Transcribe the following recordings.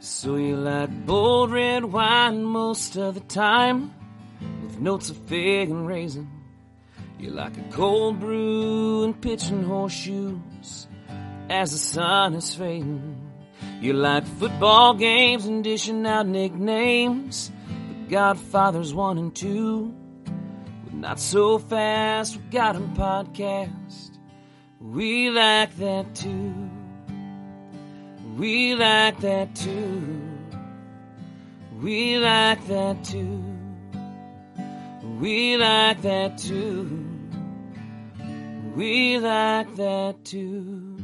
So you like bold red wine most of the time with notes of fig and raisin. You like a cold brew and pitching horseshoes as the sun is fading. You like football games and dishing out nicknames. The Godfathers one and two. But not so fast, we got 'em podcast. We like that too. We like that too. We like that too. We like that too. We like that too.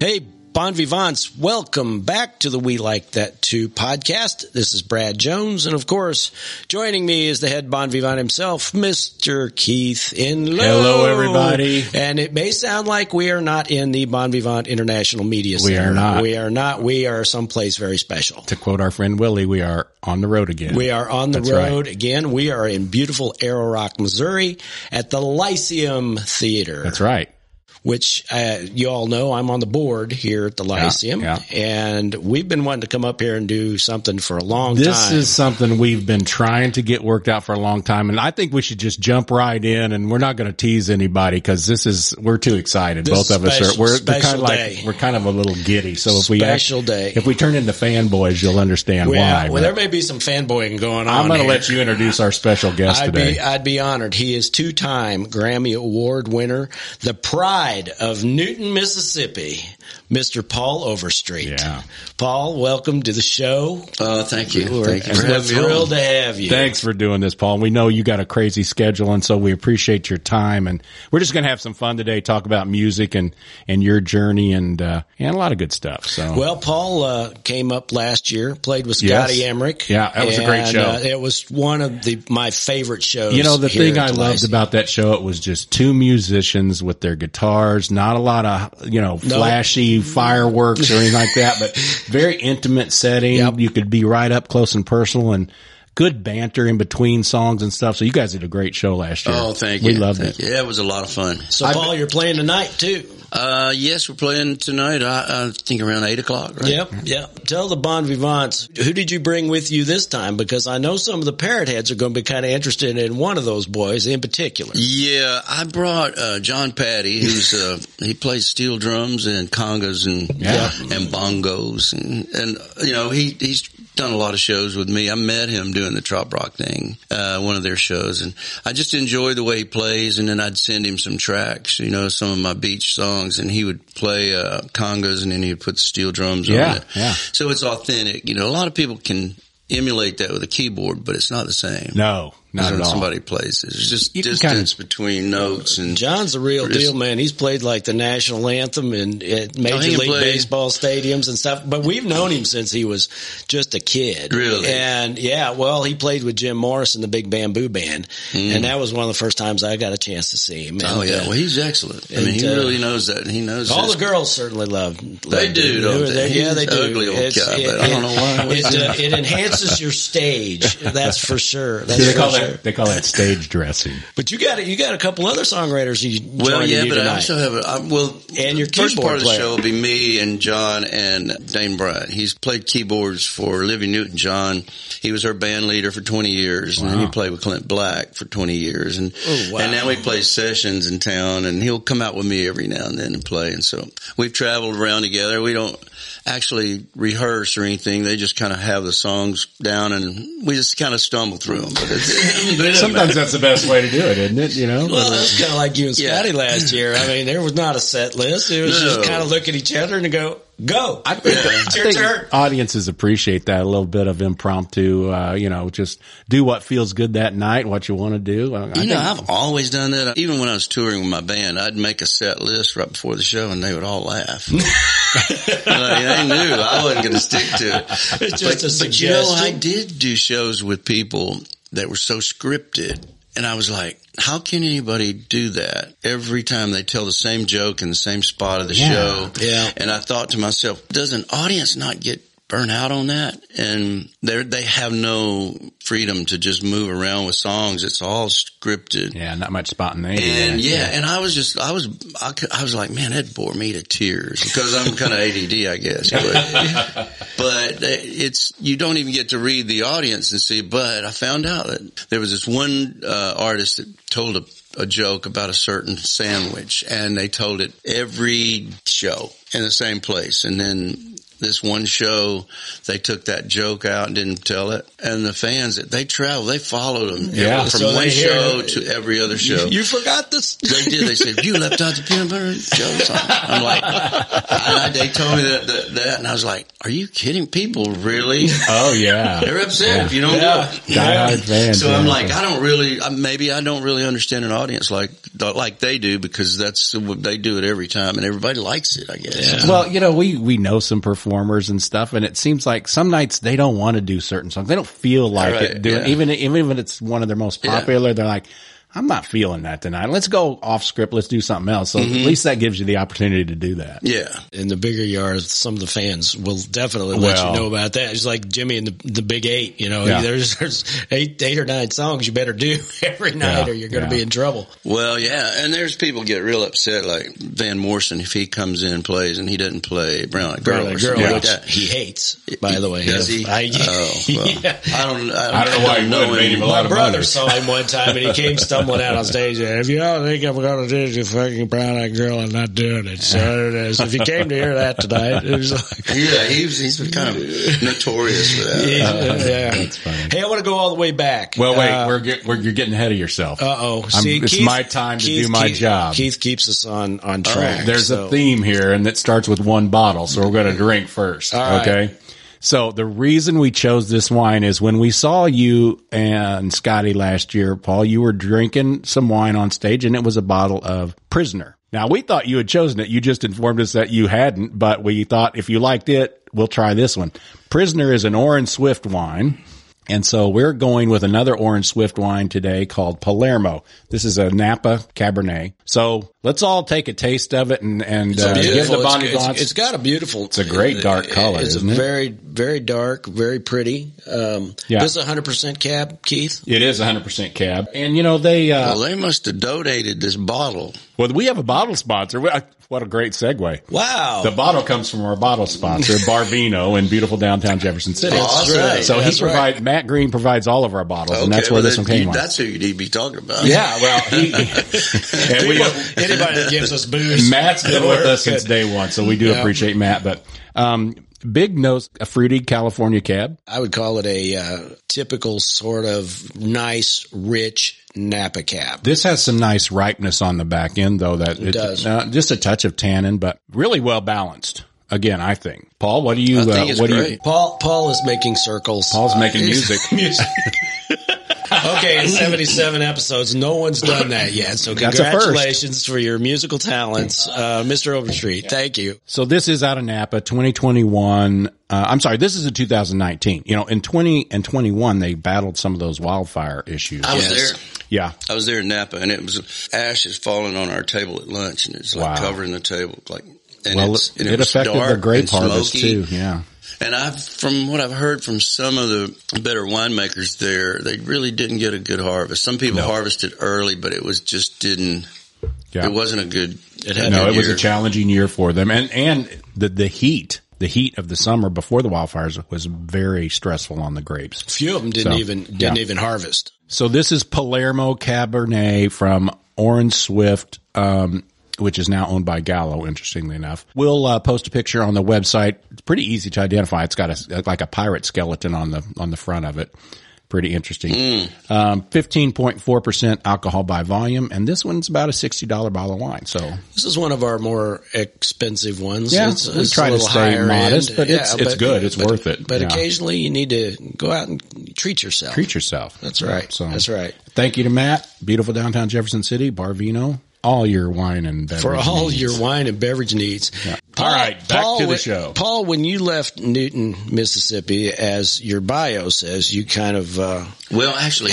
Hey, Bon Vivants, welcome back to the We Like That Too podcast. This is Brad Jones, and of course, joining me is the head Bon Vivant himself, Mr. Keith Inlow. Hello, everybody. And it may sound like we are not in the Bon Vivant International Media We are not. We are not. We are someplace very special. To quote our friend Willie, we are on the road again. We are on the That's right. road again. We are in beautiful Arrow Rock, Missouri at the Lyceum Theater. That's right. Which uh, you all know I'm on the board here at the Lyceum, yeah. and we've been wanting to come up here and do something for a long This time. This is something we've been trying to get worked out for a long time, and I think we should just jump right in. And we're not going to tease anybody because this is we're too excited. This Both of us are. We're we're kind special of like we're kind of a little giddy. So if we Special act- day. if we turn into fanboys, you'll understand yeah, why. well, there may be some fanboying going on. I'm going to let you introduce our special guest I'd today. be I'd be honored. He is two time Grammy Award winner, the of Newton, Mississippi, Mr. Paul Overstreet. Yeah. Paul, welcome to the show. Uh, thank you. We're, Thank you for we're having me on. thrilled to have you. Thanks for doing this, Paul. We know you got a crazy schedule, and so we appreciate your time. And we're just going to have some fun today, talk about music and and your journey, and uh, and a lot of good stuff. So, Well, Paul uh, came up last year, played with Yes. Scotty Emerick. Yeah, that was a great show. Uh, it was one of the my favorite shows. you know, the here thing I the loved about that show, it was just two musicians with their guitars, not a lot of you know flashy fireworks or anything like that, but very intimate setting. Yep. You could be right up close and personal, and good banter in between songs and stuff. So you guys did a great show last year. Oh, thank you. We loved Thank it. you. Yeah, it was a lot of fun. So, Paul, you're playing tonight too. Uh, yes, we're playing tonight. I, I think around eight o'clock, right? Yep, yep. Tell the Bon Vivants, who did you bring with you this time? Because I know some of the parrot heads are going to be kind of interested in one of those boys in particular. Yeah, I brought uh, John Patty, who's uh, he plays steel drums and congas and Yeah. and bongos, and and you know he he's done a lot of shows with me. I met him doing the Trop Rock thing, uh, one of their shows, and I just enjoy the way he plays. And then I'd send him some tracks, you know, some of my beach songs, and he would play uh, congas, and then he'd put steel drums Yeah, on it. yeah. So it's authentic. You know, a lot of people can emulate that with a keyboard, but it's not the same. No, not As at when all. somebody plays it. There's just You distance kinda- between notes and John's the real Chris- deal, man. He's played like the national anthem in at Major Oh, he can League play- Baseball stadiums and stuff. But we've known him since he was just a kid. Really? And yeah, well, he played with Jim Morris in the Big Bamboo Band, and that was one of the first times I got a chance to see him. Mm. Oh yeah, uh, well he's excellent. I mean, he uh, really knows that. He knows all his- the girls certainly love. They do, him. don't they? Yeah, they do. ugly old It's- guy, it, but I don't know why. It, it, uh, it enhances your stage. That's for sure. That's See, they for call sure. That they call that stage dressing. But you got you got a couple other songwriters you Well, yeah, you but I tonight. also have a, I, well, And your first keyboard part of the player. show will be me and John and Dane Bryant. He's played keyboards for Olivia Newton-John. He was her band leader for 20 years, and then he played with Clint Black for 20 years, and Oh, wow. and now he plays sessions in town, and he'll come out with me every now and then and play. And so we've traveled around together. We don't actually rehearse or anything. They just kind of have the songs down, and we just kind of stumble through them. But it's, it Sometimes matter. that's the best way to do it, isn't it? You know. Well, that's kind of like you and Yeah. Scotty last year. I mean, there was not a set list. It was No. just kind of look at each other and go, go. I think, it's I your think turn. audiences appreciate that a little bit of impromptu. Uh, you know, just do what feels good that night, what you want to do. I, I You think- know, I've always done that. Even when I was touring with my band, I'd make a set list right before the show, and they would all laugh. like, they knew I wasn't going to stick to it. It's just but, a but you know, I did do shows with people that were so scripted, and I was like, how can anybody do that every time they tell the same joke in the same spot of the Yeah. show? Yeah. And I thought to myself, does an audience not get burn out on that and they they have no freedom to just move around with songs. It's all scripted. Yeah, not much spontaneity. And there. yeah, and I was just, I was, I, I was like, man, that bore me to tears because I'm kind of ADD, I guess. But, but it's, you don't even get to read the audience and see, but I found out that there was this one, uh, artist that told a, a joke about a certain sandwich and they told it every show in the same place. And then this one show, they took that joke out and didn't tell it. And the fans, they traveled, they followed them Yeah. from So one they hear show it. to every other show. You forgot this. They did. They said, you left out the peanut butter jokes. I'm like, and I, they told me that, that, that, and I was like, are you kidding? People really? Oh yeah. They're upset if you don't Yeah. do it. Diehard fans. So I'm like, I don't really, maybe I don't really understand an audience like, like they do because that's what they do it every time and everybody likes it, I guess. Well, you know, we, we know some performers and stuff, and it seems like some nights they don't want to do certain songs. They don't feel like Right, it doing, yeah. even, even if it's one of their most Yeah. popular, they're like, I'm not feeling that tonight. Let's go off script. Let's do something else. So Mm-hmm. at least that gives you the opportunity to do that. Yeah. in the bigger yards, some of the fans will definitely let Well- you know about that. It's like Jimmy and the, the Big Eight. You know, Yeah. there's, there's eight, eight or nine songs you better do every night, Yeah, or you're going to yeah. be in trouble. Well, yeah, and there's people get real upset, like Van Morrison, if he comes in and plays and he doesn't play Brown Like Girl, Girl, or girl, something like that. he hates, by the way. Does he? I, oh, well, yeah. I don't. I don't, I don't know why he know would, made him a lot My of brother money. saw him one time and he came stumbling out on stage. And, if you don't think I'm going to do the fucking brown eyed girl, I'm not doing it. So it is. If you came to hear that tonight, it was like, Yeah, he's he's been kind of notorious for that. yeah. That's funny. Hey, I want to go all the way back. Well, wait, Uh, we're, get, we're, you're getting ahead of yourself. Uh oh. I'm- it's my time to do my job. Keith keeps us on on track. There's so- a theme here and it starts with one bottle. So we're going to drink first. All right. Okay. So the reason we chose this wine is when we saw you and Scotty last year, Paul, you were drinking some wine on stage and it was a bottle of Prisoner. Now we thought you had chosen it. You just informed us that you hadn't, but we thought if you liked it, we'll try this one. Prisoner is an Orin Swift wine. And so we're going with another Orin Swift wine today called Palermo. This is a Napa Cabernet. So let's all take a taste of it and, and uh, give the Bon It's- it's- it's got a beautiful. It's a great dark color, It's isn't a it? very very dark, very pretty. Um, Yeah. This is 100 percent cab, Keith. It is 100% cab. And you know, they, uh, Well, they must have donated this bottle. Well, we have a bottle sponsor. What a great segue. Wow. The bottle comes from our bottle sponsor, Barvino, in beautiful downtown Jefferson City. That's right. right. So he That's right. provide Matt Green provides all of our bottles, and that's where well, this one came you- on. That's who you need to be talking about. Yeah, well, he, and we, Anybody that gives us booze. Matt's been with us since day one, so we do Yeah. appreciate Matt. But um, big nose, a fruity California cab. I would call it a uh, typical sort of nice, rich Napa cab. This has some nice ripeness on the back end, though. That it does. Uh, just a touch of tannin, but really well balanced. Again, I think. Paul, what do you? Uh, what do you? Paul Paul is making circles. Paul's Uh, making music. music. okay, in 77 episodes, no one's done that yet. So That's congratulations for your musical talents, uh, Mr. Overstreet. Thank you. So this is out of Napa, 2021. Uh, I'm sorry, this is a 2019. You know, in 20 and 21, they battled some of those wildfire issues. I was Yes. there. Yeah. I was there in Napa, and it was ashes falling on our table at lunch, and it's like Wow. covering the table, like. And Well, it's, and it, was affected dark the grape and harvest smoky. too. Yeah. And I've, from what I've heard from some of the better winemakers there, they really didn't get a good harvest. Some people harvested early, but it was just didn't. Yeah. It wasn't a good. It had no, a it was a challenging year for them. And, and the, the heat, the heat of the summer before the wildfires was very stressful on the grapes. A Few of them didn't So, even didn't yeah. even harvest. So this is Palermo Cabernet from Orin Swift, um, which is now owned by Gallo. Interestingly enough, we'll uh, post a picture on the website. Pretty easy to identify. It's got a like a pirate skeleton on the on the front of it. Pretty interesting. Um, Fifteen point four percent alcohol by volume, and this one's about a sixty dollar bottle of wine. So This is one of our more expensive ones. Yeah, it's, we it's try a to stay modest, end. but it's- it's good. It's but- worth it. But Yeah. occasionally you need to go out and treat yourself. treat yourself. That's right. So That's right. Thank you to Matt, beautiful downtown Jefferson City, Barvino, all your wine and beverage For all needs. your wine and beverage needs. All right, back to the show. Paul, when you left Newton, Mississippi, as your bio says, you kind of, uh, Well, actually,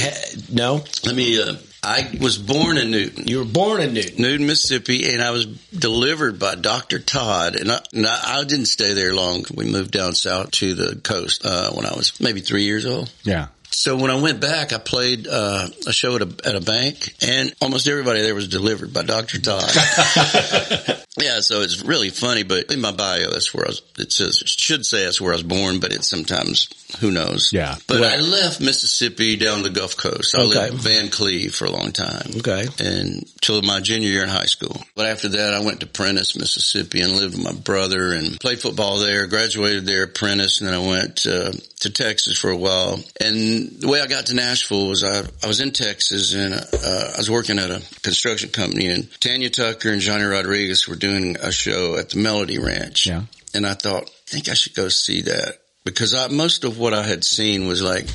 no? let me. Uh, I was born in Newton. You were born in Newton. Newton, Mississippi, and I was delivered by Dr. Todd. And I, and I, I didn't stay there long. We moved down south to the coast uh, when I was maybe three years old. Yeah. So when I went back, I played uh, a show at a, at a bank, and almost everybody there was delivered by Dr. Todd. yeah, so it's really funny. But in my bio, that's where I was. It says it should say that's where I was born, but it's sometimes who knows. Yeah. But Well- I left Mississippi down the Gulf Coast. I Okay. lived in Van Cleve for a long time. Okay. And till my junior year in high school. But after that, I went to Prentice, Mississippi and lived with my brother and played football there, graduated there Prentice. And then I went, uh, to Texas for a while. And the way I got to Nashville was I, I was in Texas and, uh, I was working at a construction company and Tanya Tucker and Johnny Rodriguez were doing a show at the Melody Ranch. Yeah. And I thought, I think I should go see that. Because I, most of what I had seen was like,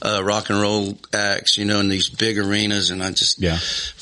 uh, rock and roll acts, you know, in these big arenas. And I just, Yeah.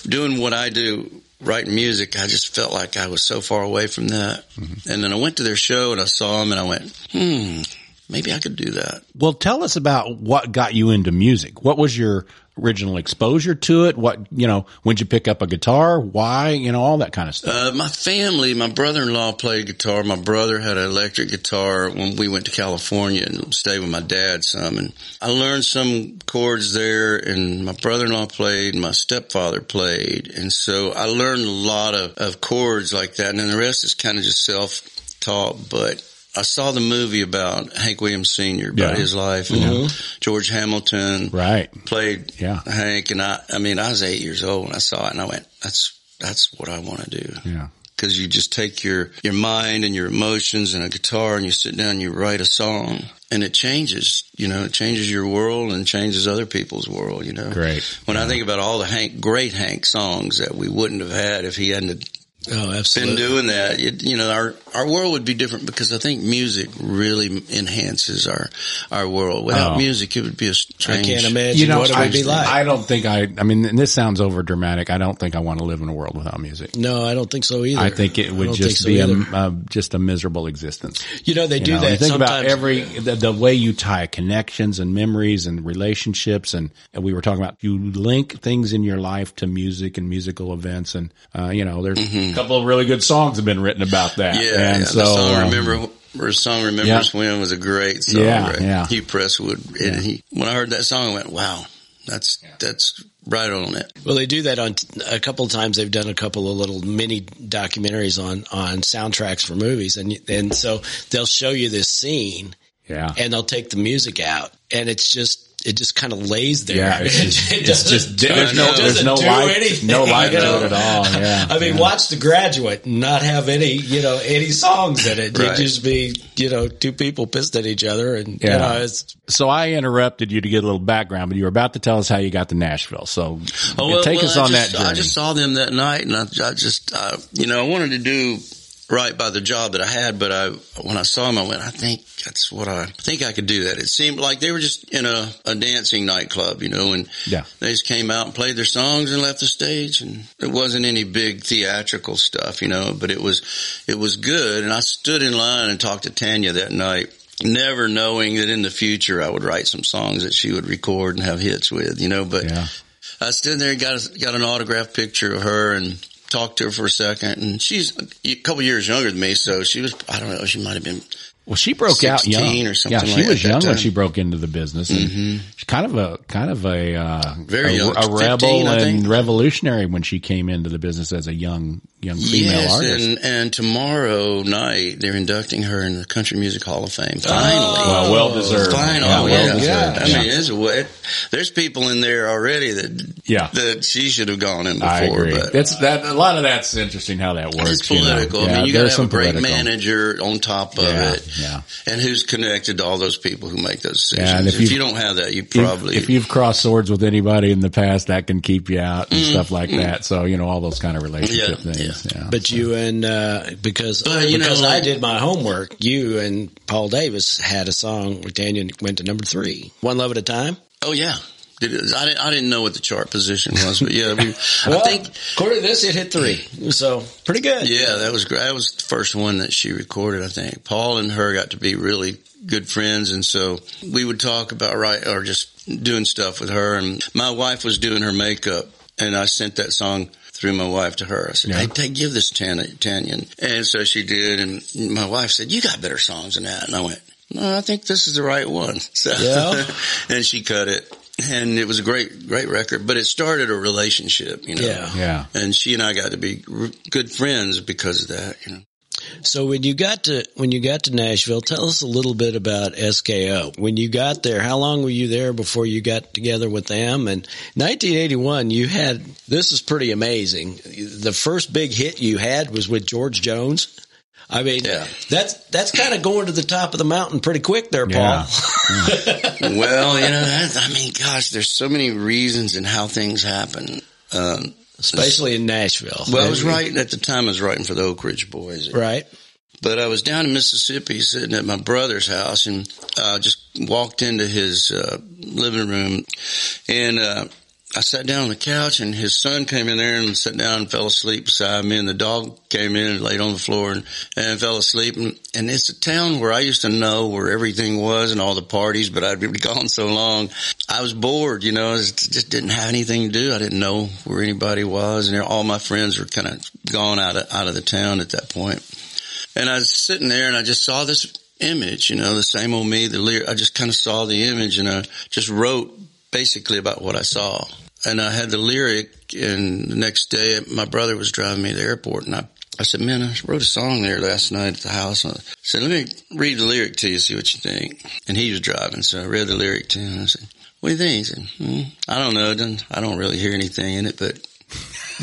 doing what I do, writing music, I just felt like I was so far away from that. And then I went to their show and I saw them and I went, hmm, maybe I could do that. Well, tell us about what got you into music. What was your original exposure to it? What, you know, when'd you pick up a guitar? Why? You know, all that kind of stuff. Uh, my family, my brother-in-law played guitar. My brother had an electric guitar when we went to California and stayed with my dad some. And I learned some chords there and my brother-in-law played, my stepfather played. And so I learned a lot of, of chords like that. And then the rest is kind of just self-taught, but I saw the movie about Hank Williams Sr., about Yeah. his life and mm-hmm. George Hamilton right. played Yeah. Hank. And I, I mean, I was eight years old when I saw it and I went, that's, that's what I want to do Yeah. because you just take your your mind and your emotions and a guitar and you sit down and you write a song and it changes you know it changes your world and changes other people's world you know Great. when i think about all the hank great hank songs that we wouldn't have had if he hadn't Oh, absolutely. been doing that it, you know our our world would be different because i think music really enhances our our world without Oh. music it would be a I strange can't imagine You know, what it I, would be like. I don't think I, I mean, and this sounds over dramatic. I don't think I want to live in a world without music. no, I don't think so either. I think it would just think be so a, uh, just a miserable existence. You know, they You do know, that you think about every the, the way you tie connections and memories and relationships, and, and we were talking about you link things in your life to music and musical events, and uh, you know, there's a couple of really good songs have been written about that. Yeah, and yeah. so the song um, "Remember," or song "Remember Yeah. When" was a great song. Yeah, right? yeah. Hugh Prestwood, and he when I heard that song, I went, "Wow, that's that's right on it." Well, they do that on a couple of times. They've done a couple of little mini documentaries on on soundtracks for movies, and and so they'll show you this scene, yeah, and they'll take the music out, and it's just it just kind of lays there. Yeah, it's just- It it's doesn't just- there's no- there's doesn't no do life- anything, no life you to know? it at all, yeah, I mean, yeah. watch The Graduate not have any you know any songs in it. You'd just be you know two people pissed at each other, and Yeah. you know it's So I interrupted you to get a little background, but you were about to tell us how you got to Nashville. So oh, well, take us I on just, that journey. I just saw them that night, and I, I just, uh, you know, I wanted to do right by the job that I had, but I, when I saw them, I went, I think that's what I, I think I could do that. It seemed like they were just in a, a dancing nightclub, you know, and Yeah. they just came out and played their songs and left the stage, and it wasn't any big theatrical stuff, you know, but it was, it was good. And I stood in line and talked to Tanya that night. Never knowing that in the future I would write some songs that she would record and have hits with, you know, but yeah. I stood there and got a, got an autographed picture of her and talked to her for a second. And she's a couple years younger than me, so she was I don't know she might have been Well, she broke out young. or something yeah, she like was young when she broke into the business. And she's kind of a kind of a uh, Very a, young, a rebel I and revolutionary when she came into the business as a young young female yes. artist. And and tomorrow night they're inducting her in the Country Music Hall of Fame. Finally. well, well deserved. Finally, Yeah, yeah, well deserved. I Yeah. mean, there's, a there's people in there already that Yeah. that she should have gone in before. I agree. But That's that. A lot of that's interesting how that works. it's you know. political. Yeah, I mean, you got to have a great political. manager on top of Yeah, it, yeah. and who's connected to all those people who make those decisions. And if if, you've- don't have that, you probably if, you've crossed swords with anybody in the past, that can keep you out and stuff like Mm-hmm. that. So you know all those kind of relationship Yeah, Yeah. But you and uh, because But, you know, because I did my homework, you and Paul Davis had a song where Daniel went to number three, one love at a time. Oh yeah. Did it- I didn't, I didn't know what the chart position was, but yeah, we, Well, I think, according to this, it hit three, so pretty good. yeah, that was great. That was the first one that she recorded, I think. Paul and her got to be really good friends. And so we would talk about right or just doing stuff with her. And my wife was doing her makeup And I sent that song through my wife to her. I said, Yeah. hey, take, give this to Tanya, Tanya. And so she did. And my wife said, you got better songs than that. And I went, no, I think this is the right one. So, Yeah. and she cut it. And it was a great, great record, but it started a relationship, you know. Yeah. Yeah. And she and I got to be good friends because of that, you know. So when you got to when you got to Nashville, tell us a little bit about SKO. When you got there, how long were you there before you got together with them? And 1981, you had this is pretty amazing. The first big hit you had was with George Jones. I mean, Yeah. that's that's kind of going to the top of the mountain pretty quick there, Paul. Yeah. well, you know, that, I mean, gosh, there's so many reasons in how things happen. Um, Especially in Nashville. well, I was writing at the time. I was writing for the Oak Ridge Boys, Right. but I was down in Mississippi, sitting at my brother's house, and uh, just walked into his uh, living room, and uh, I sat down on the couch, and his son came in there and sat down and fell asleep beside me, and the dog came in and laid on the floor and, and fell asleep. And, and it's a town where I used to know where everything was and all the parties, but I'd been gone so long. I was bored, you know, I just didn't have anything to do. I didn't know where anybody was, and all my friends were kind of gone out of out of the town at that point. And I was sitting there and I just saw this image, you know, the same old me, the lyric. I just kind of saw the image and I just wrote basically about what I saw. And I had the lyric and the next day my brother was driving me to the airport and I, I said, man, I wrote a song there last night at the house. I said, let me read the lyric to you, see what you think. And he was driving. So I read the lyric to him. I said, what do you think? He said, hmm, I don't know. I don't really hear anything in it, but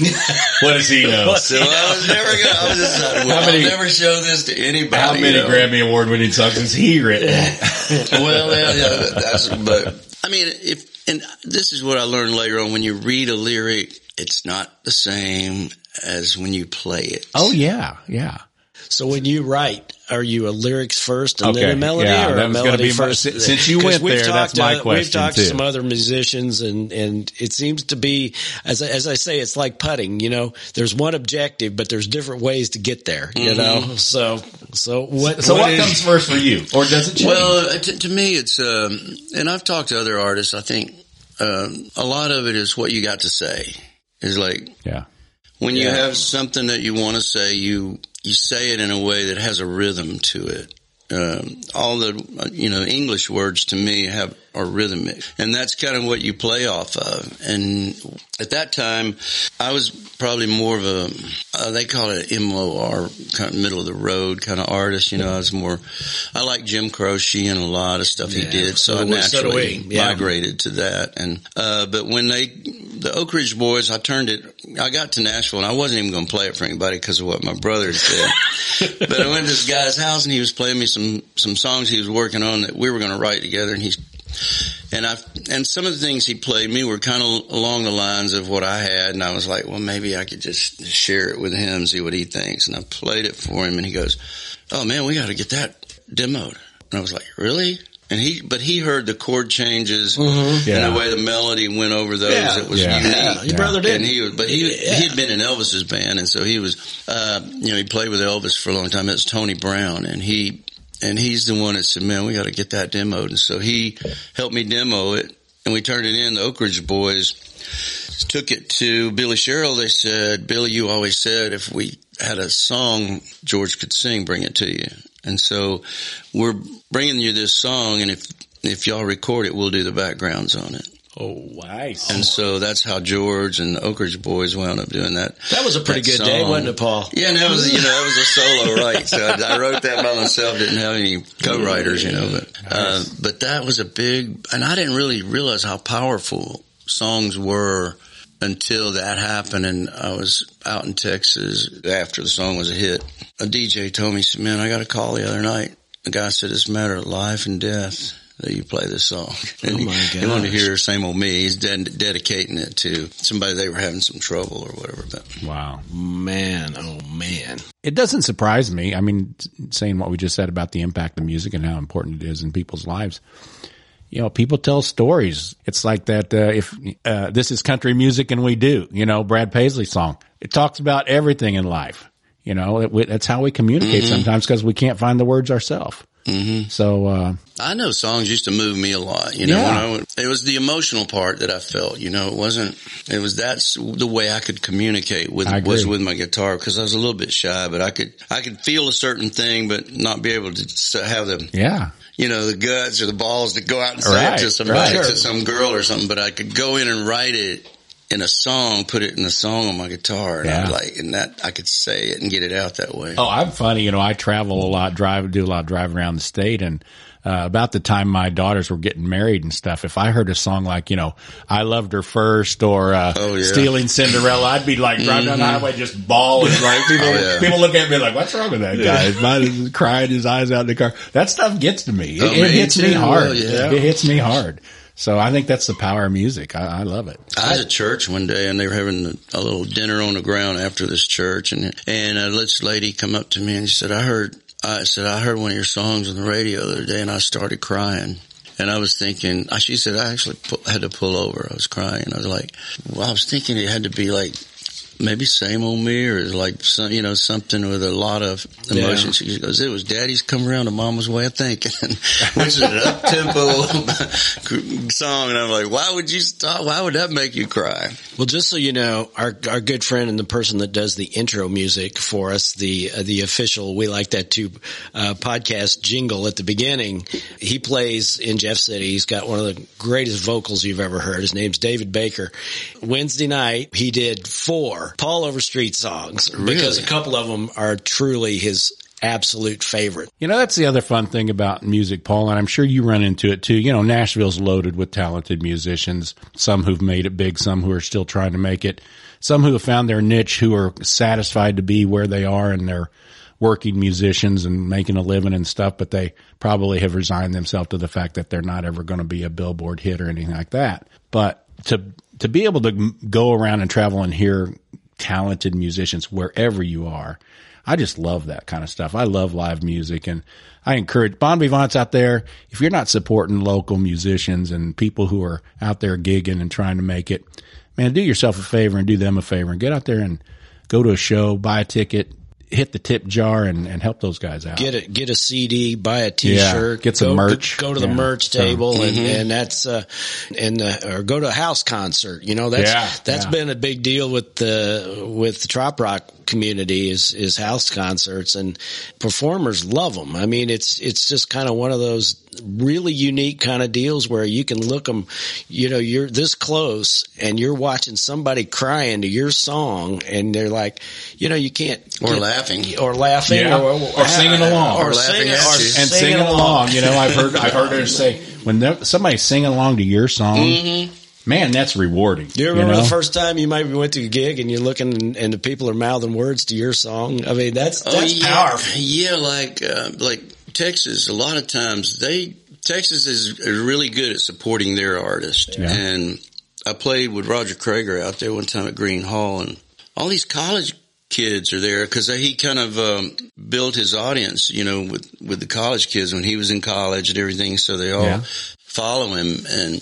What does he know? so I was never gonna, I was just like, well, many- I'll never show this to anybody. How many you know? Grammy Award winning songs has he written? well, yeah, yeah, that's, but I mean, if, and this is what I learned later on when you read a lyric, it's not the same as when you play it. oh yeah, yeah. So when you write, are you a lyrics first and Okay, then a melody, yeah, or a melody be my- first? si- since you 'Cause went we've there, that's talked, my uh, We've question, talked to some other musicians, and and it seems to be as I- as I say, it's like putting. You know, there's one objective, but there's different ways to get there. You know, so so what? So what, is- comes first for you, or does it change? Well, uh, to, to me, it's, um, and I've talked to other artists. I think, um, a lot of it is what you got to say is like, yeah, When you Yeah. have something that you want to say, you you say it in a way that has a rhythm to it. Um, all the you know English words to me have are rhythmic, and that's kind of what you play off of. And at that time, I was probably more of a uh, they call it MOR, kind of middle of the road kind of artist. You know, I was more I like Jim Croce and a lot of stuff he did, so, So I so naturally. Yeah. migrated to that. And uh, but when they the Oak Ridge Boys, I turned it. I got to Nashville and I wasn't even going to play it for anybody because of what my brother said. but I went to this guy's house and he was playing me some some songs he was working on that we were going to write together. And he's and I and some of the things he played me were kind of along the lines of what I had, and I was like, well, maybe I could just share it with him, see what he thinks. And I played it for him, and he goes, "Oh man, we got to get that demoed." And I was like, "Really?" And he, but he heard the chord changes Yeah. and the way the melody went over those. Yeah. It was Yeah. unique. Yeah, your brother did. And he was, but he he had been in Elvis's band, and so he was, uh, you know, he played with Elvis for a long time. It was Tony Brown, and he and he's the one that said, "Man, we got to get that demoed." And so he helped me demo it, and we turned it in. The Oak Ridge Boys took it to Billy Sherrill. They said, "Billy, you always said if we had a song George could sing, bring it to you." And so we're bringing you this song, and if if y'all record it, we'll do the backgrounds on it. oh, nice. And so that's how George and the Oak Ridge Boys wound up doing that. That was a pretty good day, wasn't it, Paul? Yeah, and that was you know that was a solo write. So I, I wrote that by myself. Didn't have any co-writers, you know. But uh, but that was a big, and I didn't really realize how powerful songs were until that happened. And I was out in Texas after the song was a hit. A DJ told me, said, "Man, I got a call the other night. The guy said it's a matter of life and death." That you play this song, oh and Oh, my he, he wanted to hear same old me. He's ded- dedicating it to somebody they were having some trouble or whatever. But wow. Man, oh man. It doesn't surprise me. I mean, saying what we just said about the impact of music and how important it is in people's lives. You know, people tell stories. It's like that. Uh, if uh, this is country music and we do, you know, Brad Paisley song. It talks about everything in life. You know, it, we- that's how we communicate sometimes because we can't find the words ourselves. Mm-hmm. So, uh, I know songs used to move me a lot. You know, Yeah. when I, it was the emotional part that I felt. You know, it wasn't. It was that's the way I could communicate with was with my guitar because I was a little bit shy, but I could I could feel a certain thing, but not be able to have them. yeah. You know the guts or the balls to go out and say Right, it to somebody right. to some girl or something. But I could go in and write it in a song, put it in a song on my guitar, and I Yeah. like and that I could say it and get it out that way. Oh, I'm funny. You know, I travel a lot, drive, do a lot of driving around the state. And, uh, about the time my daughters were getting married and stuff, if I heard a song like, you know, I loved her first or, uh, Oh, yeah. stealing Cinderella, I'd be like driving down the highway just bawling, right? People, Oh, yeah. people look at me like, what's wrong with that guy? He's crying his eyes out in the car. That stuff gets to me. It, Oh, it hits me hard. Well, yeah. It hits me hard. So I think that's the power of music. I, I love it. I was at church one day and they were having a little dinner on the ground after this church and, and uh, this lady come up to me and she said, I heard, I said, I heard one of your songs on the radio the other day and I started crying. And I was thinking, she said, I actually had to pull over. I was crying. I was like, well, I was thinking it had to be like, maybe same old me or is like some, you know, something with a lot of emotion. She goes, it was daddy's come around to mama's way of thinking, which is an up tempo song. And I'm like, why would you stop? Why would that make you cry? Well, just so you know, our our good friend and the person that does the intro music for us, the uh, the official "We Like That Too" uh, podcast jingle at the beginning, he plays in Jeff City. He's got one of the greatest vocals you've ever heard. His name's David Baker. Wednesday night, he did four Paul Overstreet songs because a couple of them are truly his absolute favorite. You know, that's the other fun thing about music, Paul, and I'm sure you run into it too. You know, Nashville's loaded with talented musicians, some who've made it big, some who are still trying to make it, some who have found their niche, who are satisfied to be where they are and they're working musicians and making a living and stuff, but they probably have resigned themselves to the fact that they're not ever going to be a billboard hit or anything like that. But to, to be able to go around and travel and hear talented musicians wherever you are, I just love that kind of stuff. I love live music and I encourage Bon Vivants out there. If you're not supporting local musicians and people who are out there gigging and trying to make it, man, do yourself a favor and do them a favor and get out there and go to a show, buy a ticket, hit the tip jar and, and help those guys out. Get a get a CD, buy a T-shirt, Yeah, get some go, merch. go to the Yeah. merch So- table, and, and that's uh, and uh, or go to a house concert. You know, that's Yeah, that's been a big deal with the with the trop rock community is is house concerts, and performers love them. I mean, it's it's just kind of one of those really unique kind of deals where you can look them. You know, you're this close, and you're watching somebody crying to your song, and they're like, you know, you can't Or get- laughing. or laughing Yeah. or, Or singing along. or, Or laughing singing, at or you. and singing along. You know, I've heard I've heard her say when they're- somebody's singing along to your song, man, that's rewarding. Do you remember know? the first time you maybe went to a gig and you're looking and, and the people are mouthing words to your song? I mean, that's that's Oh, yeah. powerful. Yeah, like uh, like Texas. A lot of times they Texas is, is really good at supporting their artist. Yeah. And I played with Roger Creager out there one time at Gruene Hall, and all these college kids are there because he kind of um, built his audience, you know, with with the college kids when he was in college and everything. So they all Yeah. follow him and.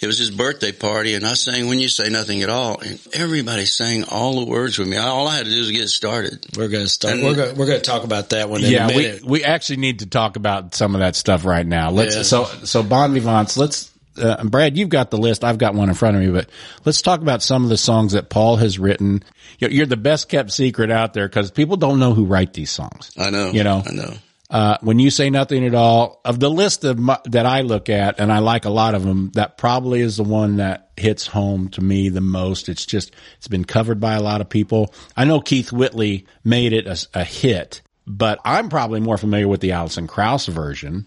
It was his birthday party, and I sang "When You Say Nothing at All," and everybody sang all the words with me. All I had to do was get started. We're gonna start. And- we're gonna we're gonna talk about that one in yeah, a we, minute. we actually need to talk about some of that stuff right now. Let's Yeah. so so Bon Vivants. Let's uh, Brad, you've got the list. I've got one in front of me, but let's talk about some of the songs that Paul has written. You're, you're the best kept secret out there because people don't know who write these songs. I know, You know. I know. Uh, when you say nothing at all, of the list of my, that I look at, and I like a lot of them, that probably is the one that hits home to me the most. It's just, it's been covered by a lot of people. I know Keith Whitley made it a, a hit, but I'm probably more familiar with the Alison Krauss version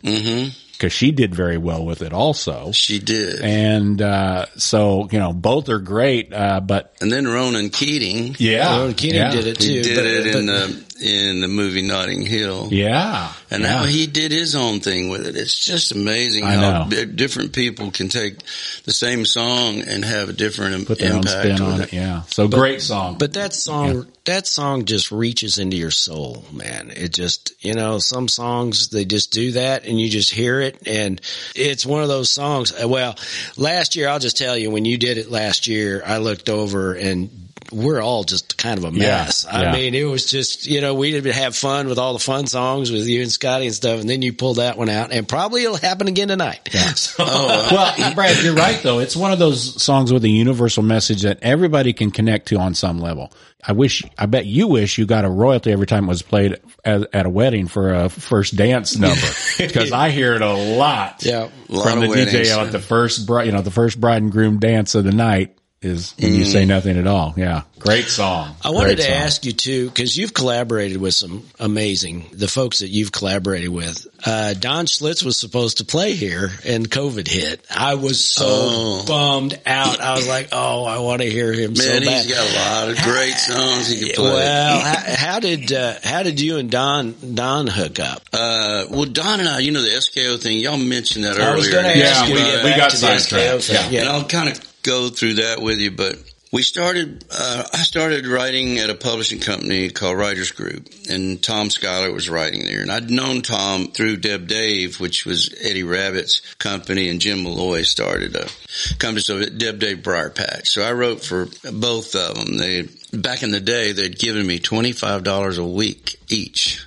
because she did very well with it also. She did. And, uh, so, you know, both are great, uh, but And then Ronan Keating, yeah. Ronan Keating yeah. did it too. he did but- it in but- the in the movie Notting Hill. Yeah. And yeah. now he did his own thing with it. It's just amazing I how know. different people can take the same song and have a different im- Put their own impact spin on it. Yeah. So great song. But that song, that song just reaches into your soul, man. It just, you know, some songs, they just do that and you just hear it. And it's one of those songs. Well, last year, I'll just tell you, when you did it last year, I looked over and we're all just kind of a Yeah, mess. I yeah. mean, it was just, you know, we did have fun with all the fun songs with you and Scotty and stuff. And then you pulled that one out and probably it'll happen again tonight. So, oh, uh, well, Brad, you're right though. It's one of those songs with a universal message that everybody can connect to on some level. I wish, I bet you wish you got a royalty every time it was played at, at a wedding for a first dance number because I hear it a lot. Yeah. A lot from the of weddings. DJ at the first you know, the first bride and groom dance of the night is when you say nothing at all. Yeah, great song. I wanted Great to song. ask you too, because you've collaborated with some amazing, the folks that you've collaborated with. Uh, Don Schlitz was supposed to play here and COVID hit. I was so Oh. bummed out. I was like, oh, I want to hear him so Man, bad. he's got a lot of great songs he can play. Well, how, how did, uh, how did you and Don, Don hook up? Uh, well, Don and I, you know, the SKO thing, y'all mentioned that I was earlier. going to Yeah, ask you we- we got to the SKO sidetracked. thing. Yeah. And I'll kind of go through that with you, but we started, uh, I started writing at a publishing company called Writers Group and Tom Schuyler was writing there. And I'd known Tom through Deb Dave, which was Eddie Rabbitt's company and Jim Malloy started a company. So Deb Dave Briar Patch. So I wrote for both of them. They, back in the day, they'd given me $25 a week each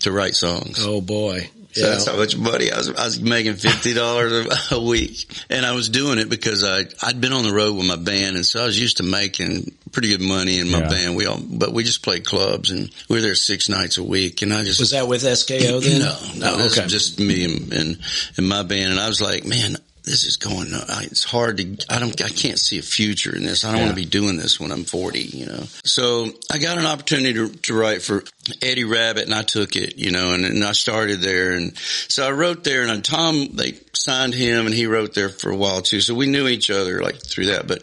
to write songs. Oh boy. So that's how much money I was. I was making fifty dollars a week, and I was doing it because I I'd been on the road with my band, and so I was used to making pretty good money in my Yeah. band. We all, but we just played clubs, and we were there six nights a week, and I just Was that with SKO then? no, no, oh, this okay. was just me and, and and my band, and I was like, man, this is going. Uh, I- It's hard to. I don't. I can't see a future in this. I don't want to be doing this when I'm 40. You know. So I got an opportunity to, to write for Eddie Rabbitt, and I took it. You know, and, and I started there, and so I wrote there, and uh, Tom they signed him, and he wrote there for a while too. So we knew each other like through that, but.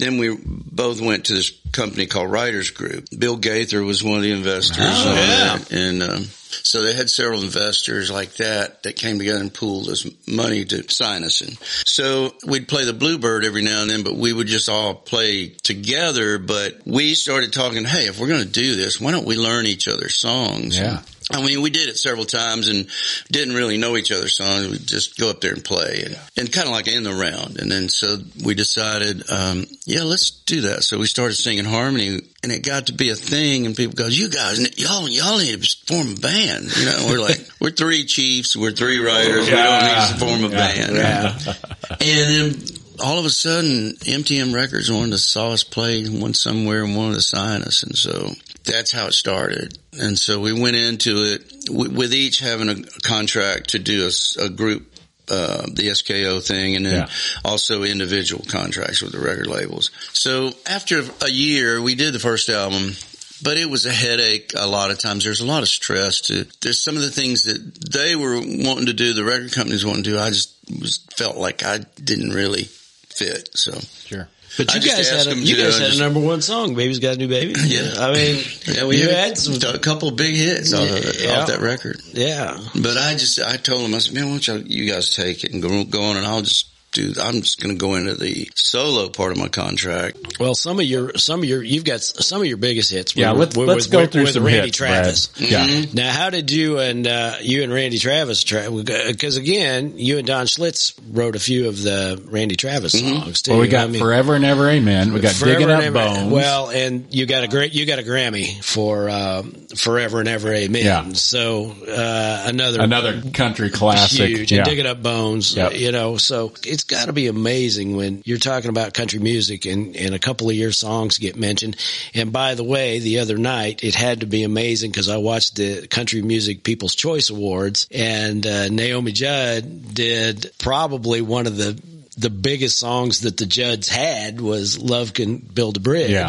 Then we both went to this company called Writers Group. Bill Gaither was one of the investors. Oh, yeah. there. And um, so they had several investors like that that came together and pooled this money to sign us. And so we'd play the Bluebird every now and then, but we would just all play together. But we started talking, hey, if we're going to do this, why don't we learn each other's songs? Yeah. I mean, we did it several times and didn't really know each other's songs. We'd just go up there and play and, and kind of like in the round. And then so we decided, um, yeah, let's do that. So we started singing harmony and it got to be a thing and people go, you guys, y'all, y'all need to form a band. You know, we're like, we're three chiefs, we're three writers. We don't need to form a band. And then all of a sudden, MTM Records wanted to saw us play one somewhere and wanted to sign us, and so that's how it started. And so we went into it with, with each having a contract to do a group. Uh, the SKO thing and then Yeah. also individual contracts with the record labels. So after a year, we did the first album, but it was a headache a lot of times. There's a lot of stress to, there's some of the things that they were wanting to do, the record companies wanting to do. I just was, felt like I didn't really fit. So Sure. But you just guys had a, you guys uh, had a number one song. Baby's got a new baby. Yeah. I mean, yeah, we you had, had some. a couple of big hits off, of Yeah. off that record. Yeah. But I just, I told them, I said, man, why don't y'all, you guys take it and go, go on and I'll just do, I'm just going to go into the solo part of my contract. Well, some of your, some of your, you've got some of your biggest hits. Yeah, were- let's were let's with- go with- through with some Randy hits, Travis. Brad. Yeah. Mm-hmm. Now, how did you and uh, you and Randy Travis try? Because again, you and Don Schlitz wrote a few of the Randy Travis songs too. Well, we got I mean, Forever and Ever Amen. We got Digging Up Ever- Bones. Well, and you got a great, you got a Grammy for um, Forever and Ever Amen. Yeah. So uh, another another country classic. huge Yeah. and digging up bones Yep. you know so it's got to be amazing when you're talking about country music and, and a couple of your songs get mentioned and by the way the other night it had to be amazing because i watched the country music people's choice awards and uh, naomi judd did probably one of the the biggest songs that the Judds had was "Love Can Build a Bridge," Yeah.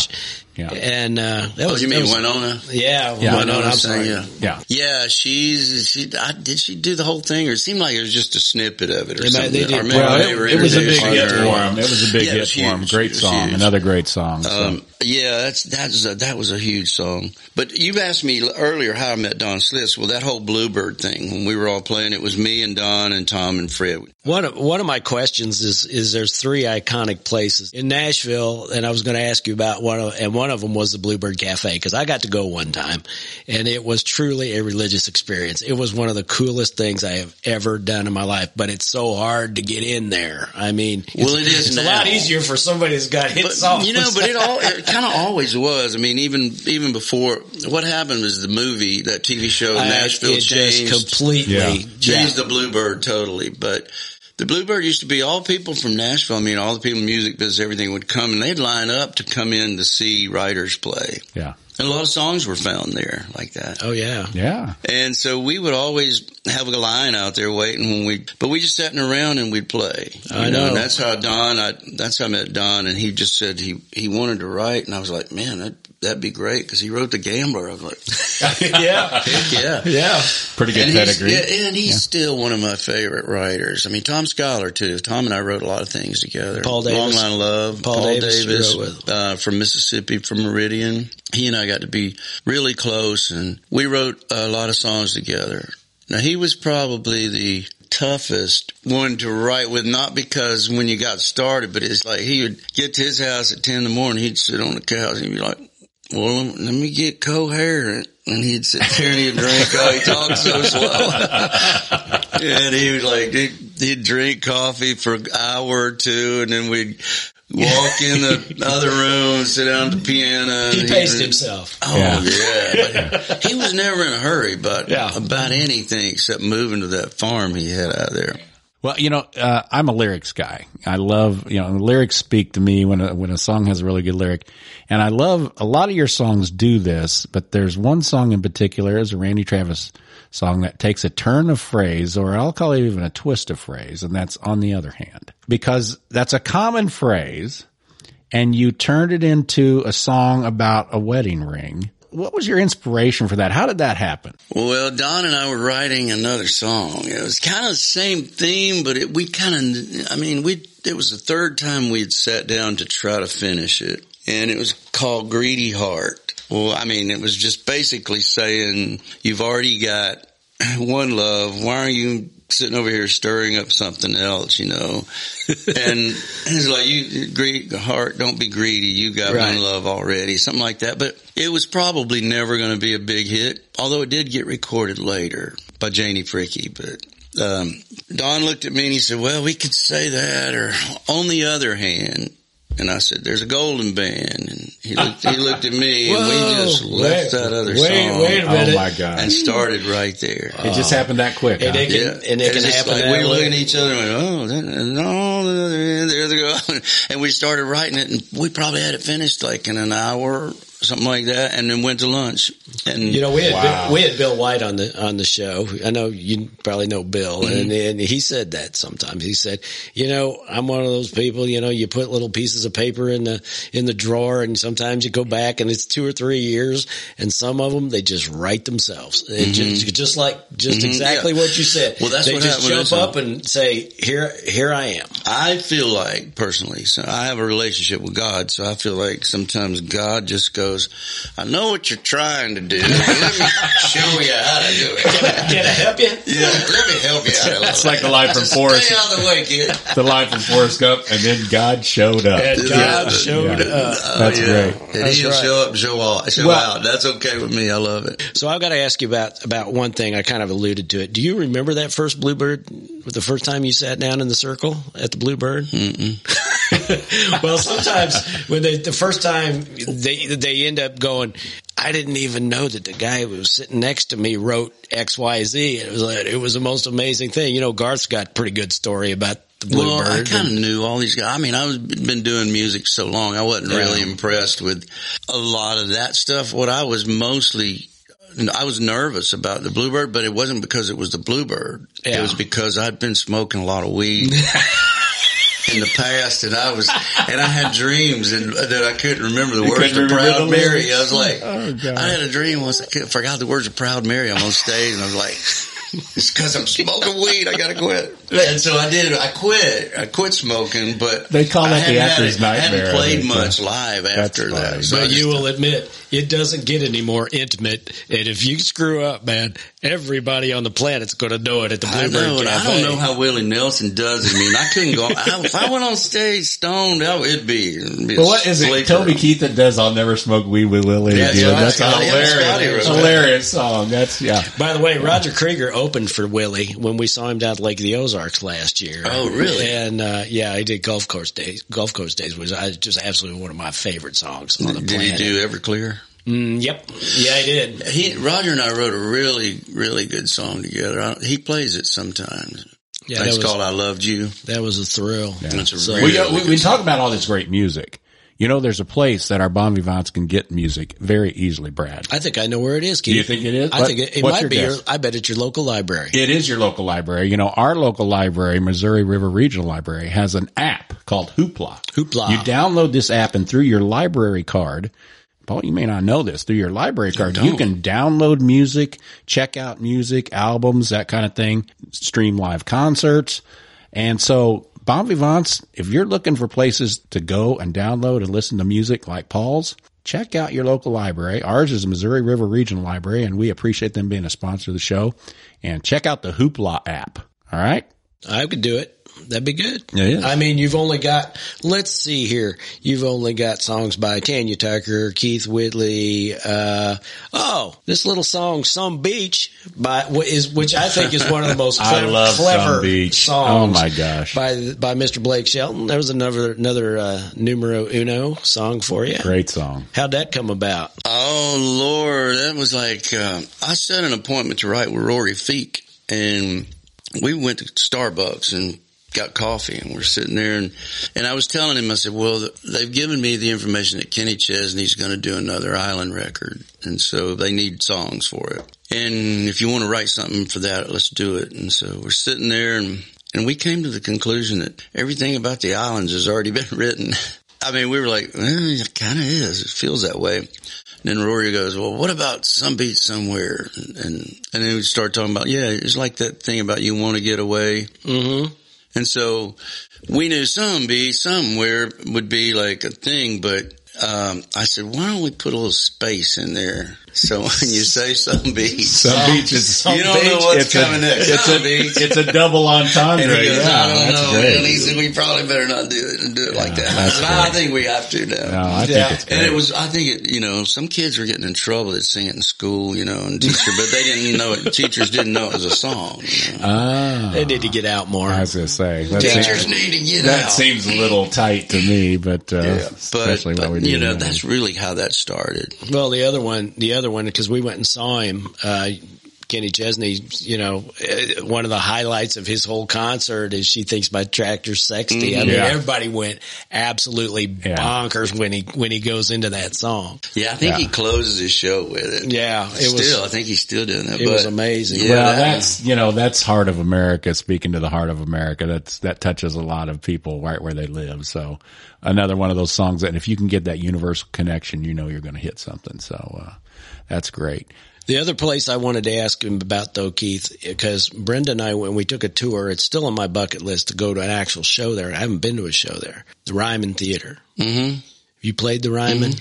Yeah. and uh, that Oh, was you that mean was- Wynonna? Yeah, Yeah. Wynonna, I'm sang, sorry. yeah. Yeah. Yeah, she's she. I, did she do the whole thing, or it seemed like it was just a snippet of it, or They something? they did- Or maybe Well, they it, were it was a big hit her. for him. It was a big Yeah, hit was for him. Great song. huge. Another great song. So. Um, yeah, that's that's a, that was a huge song. But you asked me earlier how I met Don Schlitz. Well, that whole Bluebird thing when we were all playing, it was me and Don and Tom and Fred. One of one of my questions is is there's three iconic places in Nashville, and I was going to ask you about one of and one one of them was the Bluebird Cafe because I got to go one time and it was truly a religious experience. It was one of the coolest things I have ever done in my life, but it's so hard to get in there. I mean, Well, it is it's a lot easier for somebody that's got hit But, songs. you know, but it all it kind of always was. I mean, even even before what happened was the movie, that TV show I- Nashville it changed just completely Yeah. changed the Bluebird totally. But the Bluebird used to be all people from Nashville. I mean, all the people in music business, everything would come and they'd line up to come in to see writers play. Yeah. And a lot of songs were found there like that. Oh yeah. Yeah. And so we would always have a line out there waiting when we, but we just sat around and we'd play. You I know. And that's how Don, I, that's how I met Don and he just said he, he wanted to write and I was like, man, that, that'd be great because he wrote The Gambler. I was like, yeah. yeah. Yeah. Pretty good And he's, pedigree. yeah, and he's still one of my favorite writers. I mean, Tom Schuyler too. Tom and I wrote a lot of things together. Paul Davis. Long Line of Love. Paul Davis you wrote with. uh, from Mississippi, from Meridian. He and I got to be really close and we wrote a lot of songs together. Now he was probably the toughest one to write with, not because when you got started, but it's like he would get to his house at 10 in the morning, he'd sit on the couch and he'd be like, well, let me get coherent. And he'd sit there and he'd drink. Oh, he talked so slow. and he was like, he'd, he'd drink coffee for an hour or two and then we'd walk in the other room, sit down at the piano. He paced he'd- himself. Oh Yeah. yeah, he was never in a hurry about Yeah. about anything except moving to that farm he had out there. Well, you know, uh, I'm a lyrics guy. I love, you know, lyrics speak to me when a, when a song has a really good lyric. And I love a lot of your songs do this, but there's one song in particular is a Randy Travis song that takes a turn of phrase, or I'll call it even a twist of phrase. And that's on the other hand, because that's a common phrase and you turned it into a song about a wedding ring. What was your inspiration for that? How did that happen? Well, Don and I were writing another song. It was kind of the same theme, but it, we kind of, I mean, we, it was the third time we'd sat down to try to finish it and it was called Greedy Heart. Well, I mean, it was just basically saying you've already got one love. Why are you sitting over here stirring up something else, you know? and it's like you greed heart, don't be greedy. You got Right. one love already, something like that. But it was probably never going to be a big hit, although it did get recorded later by Janie Fricke. But um, Don looked at me and he said, "Well, we could say that, or on the other hand." And I said, "There's a golden band," and he looked. He looked at me, and we just left Wait- that other wait- song wait a minute. Oh my God. and started right there. It just happened that quick. And huh? it can, Yeah, and it can happen. like that we were looking at each other and went, "Oh, that, and on the other end, there they go," and we started writing it, and we probably had it finished like in an hour, something like that, and then went to lunch. And You know, we had Wow. Bill, we had Bill White on the on the show. I know you probably know Bill, Mm-hmm. and and he said that sometimes. He said, you know, I'm one of those people. You know, you put little pieces of paper in the in the drawer, and sometimes you go back, and it's two or three years, and some of them they just write themselves. It just, just like just exactly Mm-hmm. Yeah. what you said. Well, that's they what just happened jump up and say, here here I am. I feel like personally, so I have a relationship with God, so I feel like sometimes God just goes, "I know what you're trying to do. Let me show you how to do it." Can I help you? Yeah, let me help you out. It's like the line from Forrest. Stay out of the way, kid. the line from Forrest Gump, and then God showed up. And God Yeah. showed Yeah. up. That's yeah. great. And That's he'll right. show up, show out, show Well- out. That's okay with me. I love it. So I've got to ask you about about one thing. I kind of alluded to it. Do you remember that first Bluebird? The first time you sat down in the circle at the Bluebird? well, sometimes when they the first time they they end up going, I didn't even know that the guy who was sitting next to me wrote X Y Z. It was like, it was the most amazing thing. You know, Garth's got a pretty good story about the Bluebird. Well, I kind of knew all these guys. I mean, I was been doing music so long, I wasn't Yeah. really impressed with a lot of that stuff. What I was mostly, I was nervous about the Bluebird, but it wasn't because it was the Bluebird. Yeah. It was because I'd been smoking a lot of weed. In the past, and I was, and I had dreams, and that I couldn't remember the words of "Proud Mary." lyrics? I was like, Oh, I had a dream once. I could- forgot the words of "Proud Mary." I'm on stage, and I was like, "It's because I'm smoking weed. I gotta quit." And so I did. I quit. I quit smoking, but They call I that the hadn't had actor's it- I nightmare, hadn't I played much yeah. live after that. So But just- you will admit it doesn't get any more intimate. And if you screw up, man, Everybody on the planet's going to know it at the I Bluebird know, and I don't know how Willie Nelson does it. I mean, I couldn't go. I, if I went on stage stoned, that would be. It'd be a But what is it? sleeper. Toby Keith that does "I'll Never Smoke Weed with Willie." Yeah, yeah, that's a Scotty- yeah, Scotty hilarious, hilarious song. That's yeah. By the way, Roger Creager opened for Willie when we saw him down at Lake of the Ozarks last year. Oh, really? And uh, yeah, he did Golf Course Days. Golf Course Days was uh, just absolutely one of my favorite songs on the planet. Did planet. he do Everclear? Mm, yep. Yeah, I did. He Roger and I wrote a really, really good song together. I, he plays it sometimes. Yeah, it's called "I Loved You." that was a thrill. It's a So- really We, uh, we, we song. talk about all this great music. You know, there's a place that our bon vivants can get music very easily, Brad. I think I know where it is. Keith. Do you think it is? I What- think it, it might your be. Your. I bet it's your local library. It is your local library. You know, our local library, Missouri River Regional Library, has an app called Hoopla. Hoopla. You download this app and through your library card, Paul, you may not know this, through your library card, you can download music, check out music, albums, that kind of thing, stream live concerts. And so Bon Vivants, if you're looking for places to go and download and listen to music like Paul's, check out your local library. Ours is the Missouri River Regional Library, and we appreciate them being a sponsor of the show. And check out the Hoopla app. All right. I could do it. That'd be good. It is. I mean, you've only got, let's see here. You've only got songs by Tanya Tucker, Keith Whitley, uh, oh, this little song, Some Beach by, is, which I think is one of the most I clever, love clever Beach. songs. Oh my gosh. By, by Mr. Blake Shelton. There was another, another, uh, numero uno song for you. Great song. How'd that come about? Oh Lord, that was like uh, I set an appointment to write with Rory Feek, and we went to Starbucks and got coffee, and we're sitting there, and and I was telling him, I said, well, they've given me the information that Kenny Chesney's going to do another Island record, and so they need songs for it, and if you want to write something for that, let's do it, and so we're sitting there, and and we came to the conclusion that everything about the islands has already been written. I mean, we were like, well, it kind of is. It feels that way. And then Rory goes, well, what about some beach somewhere? And, and, and then we start talking about, yeah, it's like that thing about you want to get away. Mm-hmm. And so we knew some be somewhere would be like a thing, but, um, I said, why don't we put a little space in there? So when you say some beach, Some beach is you don't know what's coming next. It's Some a, beach. it's a double entendre. And he goes, yeah, I don't that's know. great. And he said, we probably better not do it and do it like that. I that's said, I think we have to now. No, I Yeah. think it's great. And it was, I think it, you know, some kids were getting in trouble that sing it in school, you know, and teacher, but they didn't know it. Teachers didn't know it was a song. You know? ah, They need to get out more. I was gonna say that Teachers seems, need to get that out. seems a little tight to me, but uh, yeah, especially but, what we do you know, now. that's really how that started. Well, the other one, the other one, because we went and saw him, uh, Kenny Chesney, you know, uh, one of the highlights of his whole concert is she thinks my tractor's sexy. I mean, Yeah. everybody went absolutely Yeah. bonkers when he, when he goes into that song. Yeah, I think Yeah. he closes his show with it. Yeah, it still, was, I think he's still doing that. it but was amazing. Yeah, well, that- that's you know that's heart of America. Speaking to the heart of America, that's that touches a lot of people right where they live. So another one of those songs that if you can get that universal connection, you know you're going to hit something. So uh, that's great. The other place I wanted to ask him about though, Keith, because Brenda and I, when we took a tour, it's still on my bucket list to go to an actual show there. I haven't been to a show there. The Ryman Theater. hmm You played the Ryman?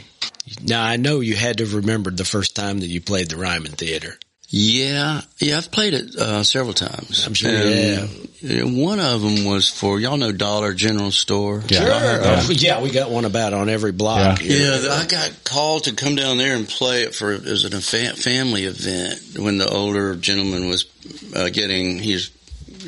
Now I know you had to have remembered the first time that you played the Ryman Theater. Yeah, yeah, I've played it uh, several times. I'm sure And, you uh, One of them was for y'all know Dollar General Store. Yeah. Sure. Yeah. Oh, yeah, we got one about on every block. Yeah. here. Yeah, I got called to come down there and play it for it was a fa- family event when the older gentleman was uh, getting he's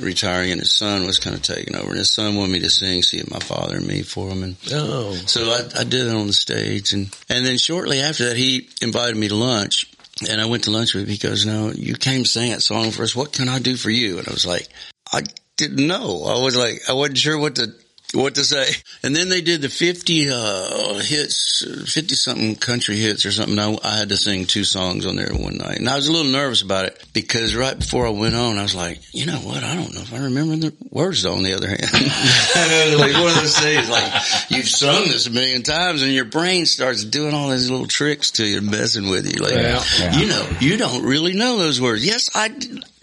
retiring and his son was kind of taking over and his son wanted me to sing "See My Father and Me" for him and Oh, so I, I did it on the stage and and then shortly after that he invited me to lunch and I went to lunch with him. He goes, "No, you came to sing that song for us. What can I do for you?" And I was like, "I didn't know. I was like, I wasn't sure what to." What to say? And then they did the 50, uh, hits, 50 something country hits or something. I, I had to sing two songs on there one night and I was a little nervous about it because right before I went on, I was like, you know what? I don't know if I remember the words on the other hand. and it was like one of those things like you've sung this a million times and your brain starts doing all these little tricks to you, messing with you. Like, Yeah. Yeah. you know, you don't really know those words. Yes, I,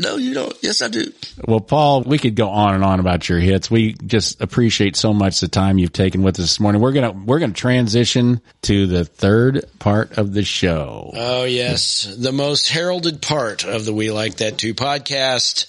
No, you don't. Yes, I do. Well, Paul, we could go on and on about your hits. We just appreciate so much the time you've taken with us this morning. We're gonna we're gonna transition to the third part of the show. Oh yes, the most heralded part of the We Like That Too podcast.